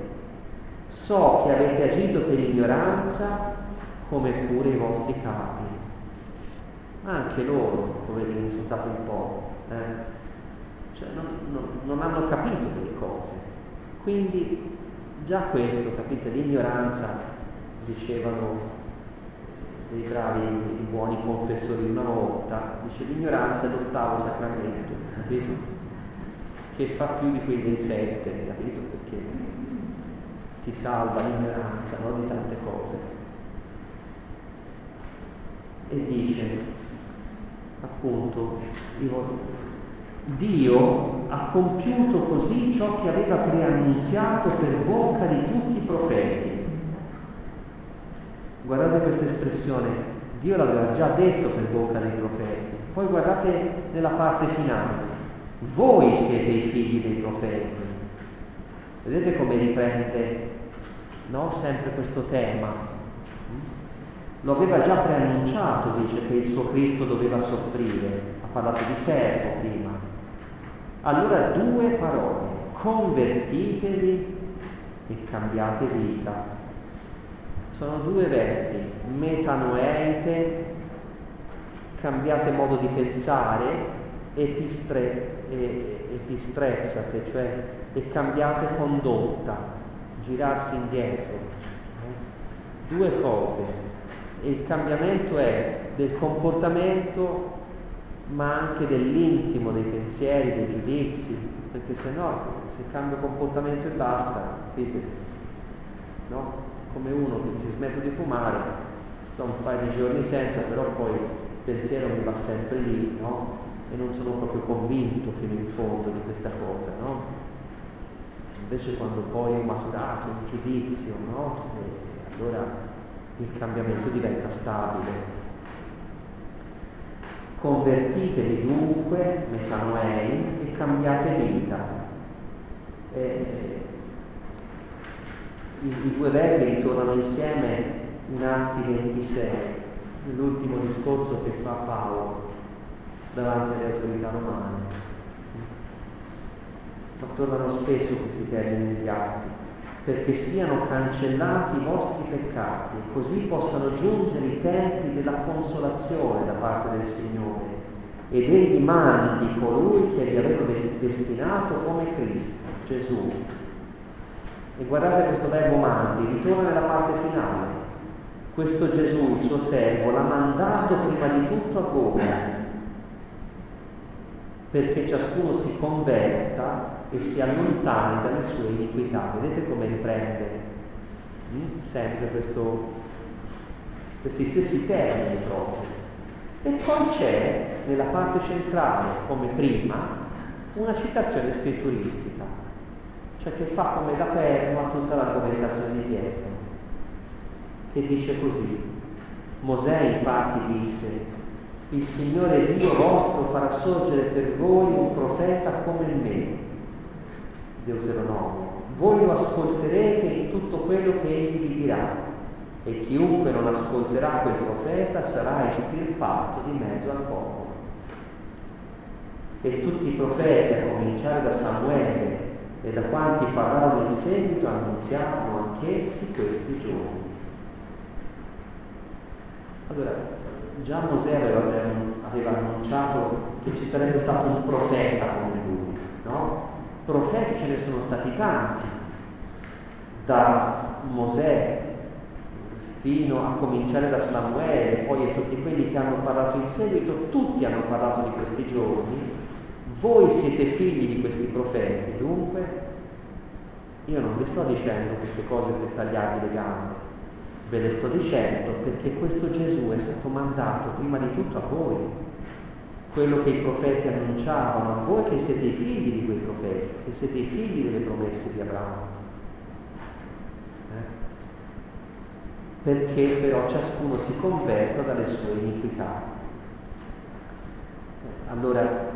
Speaker 1: So che avete agito per ignoranza come pure i vostri capi. Anche loro, poverini, sono stati un po'. Eh? Cioè non, non, non hanno capito delle cose quindi già questo, capite, l'ignoranza, dicevano dei bravi, i buoni confessori una volta, dice l'ignoranza è l'ottavo sacramento, capito? Che fa più di quei dei sette, capito? Perché ti salva l'ignoranza no? di tante cose. E dice, appunto, Dio ha compiuto così ciò che aveva preannunziato per bocca di tutti i profeti. Guardate questa espressione, Dio l'aveva già detto per bocca dei profeti. Poi guardate nella parte finale, voi siete i figli dei profeti. Vedete come riprende no? sempre questo tema. Lo aveva già preannunciato, dice che il suo Cristo doveva soffrire, ha parlato di servo prima. Allora due parole, convertitevi e cambiate vita. Sono due verbi, metanoeite, cambiate modo di pensare, epistre, epistrepsate, cioè e cambiate condotta, girarsi indietro. Due cose. E il cambiamento è del comportamento ma anche dell'intimo, dei pensieri, dei giudizi, perché se no, se cambio comportamento e basta? No? Come uno che dice smetto di fumare, sto un paio di giorni senza, però poi il pensiero mi va sempre lì, no? E non sono proprio convinto fino in fondo di questa cosa, no? Invece quando poi ho maturato un giudizio, no? E allora il cambiamento diventa stabile, Convertitevi dunque, metanoei, e cambiate vita. Eh, i, i, due verbi ritornano insieme in Atti 26, nell'ultimo discorso che fa Paolo davanti alle autorità romane. Ma tornano spesso questi termini negli atti perché siano cancellati i vostri peccati e così possano giungere i tempi della consolazione da parte del Signore ed egli mandi colui che vi aveva destinato come Cristo, Gesù. E guardate questo verbo mandi, ritorna nella parte finale. Questo Gesù, il suo servo, l'ha mandato prima di tutto a voi, perché ciascuno si converta e si allontani dalle sue iniquità. Vedete come riprende hm? sempre questo, questi stessi termini proprio. E poi c'è nella parte centrale, come prima, una citazione scritturistica, cioè che fa come da perno a tutta l'argomentazione di Pietro, che dice così. Mosè infatti disse, il Signore Dio vostro farà sorgere per voi un profeta come me, Deuteronomio. Voi lo ascolterete in tutto quello che egli vi dirà e chiunque non ascolterà quel profeta sarà estirpato di mezzo al popolo. E tutti i profeti, a cominciare da Samuele e da quanti parlarono in seguito, annunziarono anch'essi questi giorni. Allora, già Mosè aveva, aveva annunciato che ci sarebbe stato un profeta come lui, no? Profeti ce ne sono stati tanti, da Mosè fino a cominciare da Samuele, poi a tutti quelli che hanno parlato in seguito, tutti hanno parlato di questi giorni. Voi siete figli di questi profeti, dunque io non vi sto dicendo queste cose per tagliarvi le gambe, ve le sto dicendo perché questo Gesù è stato mandato prima di tutto a voi, quello che i profeti annunciavano, voi che siete i figli di quei profeti, che siete i figli delle promesse di Abramo. Eh? Perché però ciascuno si converta dalle sue iniquità. Eh, allora,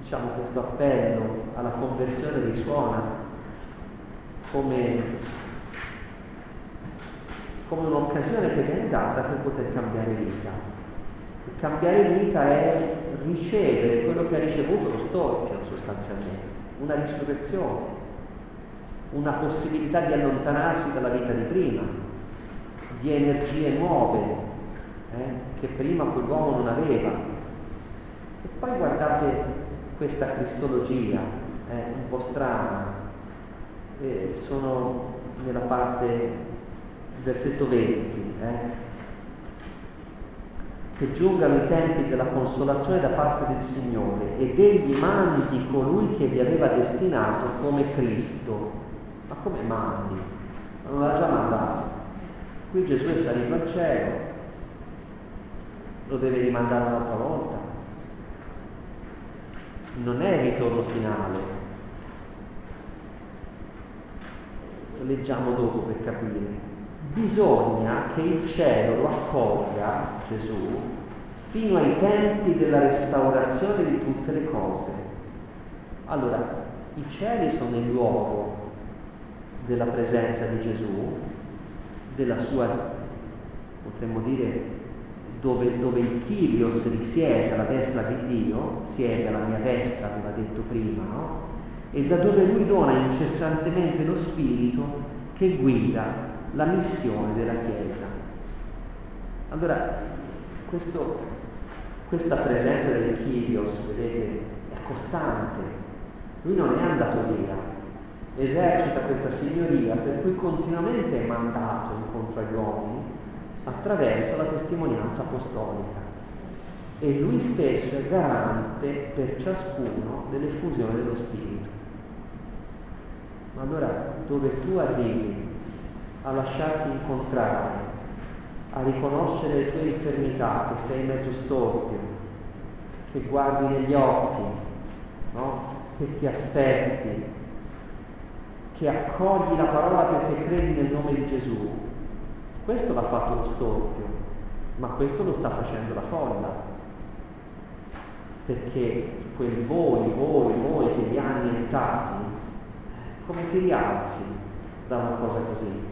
Speaker 1: diciamo, questo appello alla conversione risuona come, come un'occasione che viene data per poter cambiare vita. Cambiare vita è ricevere quello che ha ricevuto lo storpio sostanzialmente, una risurrezione, una possibilità di allontanarsi dalla vita di prima, di energie nuove eh, che prima quell'uomo non aveva. E poi guardate questa cristologia, eh, un po' strana, eh, sono nella parte versetto 20. Che giungano i tempi della consolazione da parte del Signore ed egli mandi colui che vi aveva destinato come Cristo. Ma come mandi? non l'ha già mandato. Qui Gesù è salito al cielo, lo deve rimandare un'altra volta. Non è il ritorno finale. Lo leggiamo dopo per capire. Bisogna che il cielo lo accolga, Gesù, fino ai tempi della restaurazione di tutte le cose. Allora, i cieli sono il luogo della presenza di Gesù, della sua, potremmo dire, dove, dove il Kyrios risiede alla destra di Dio, siede alla mia destra, aveva detto prima, no? E da dove lui dona incessantemente lo Spirito che guida la missione della Chiesa. Allora, questo, questa presenza del Kyrios, vedete, è costante, lui non è andato via, esercita questa signoria per cui continuamente è mandato incontro agli uomini attraverso la testimonianza apostolica e lui stesso è garante per ciascuno dell'effusione dello Spirito. Ma allora dove tu arrivi a lasciarti incontrare, a riconoscere le tue infermità, che sei mezzo storpio, che guardi negli occhi, no? che ti aspetti, che accogli la parola perché credi nel nome di Gesù, questo l'ha fatto lo storpio, ma questo lo sta facendo la folla. Perché quel voi, voi, voi che vi ha annientati, come ti rialzi da una cosa così?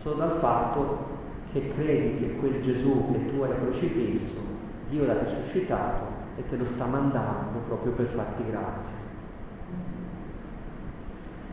Speaker 1: Solo dal fatto che credi che quel Gesù che tu hai crocifisso, Dio l'ha risuscitato e te lo sta mandando proprio per farti grazia.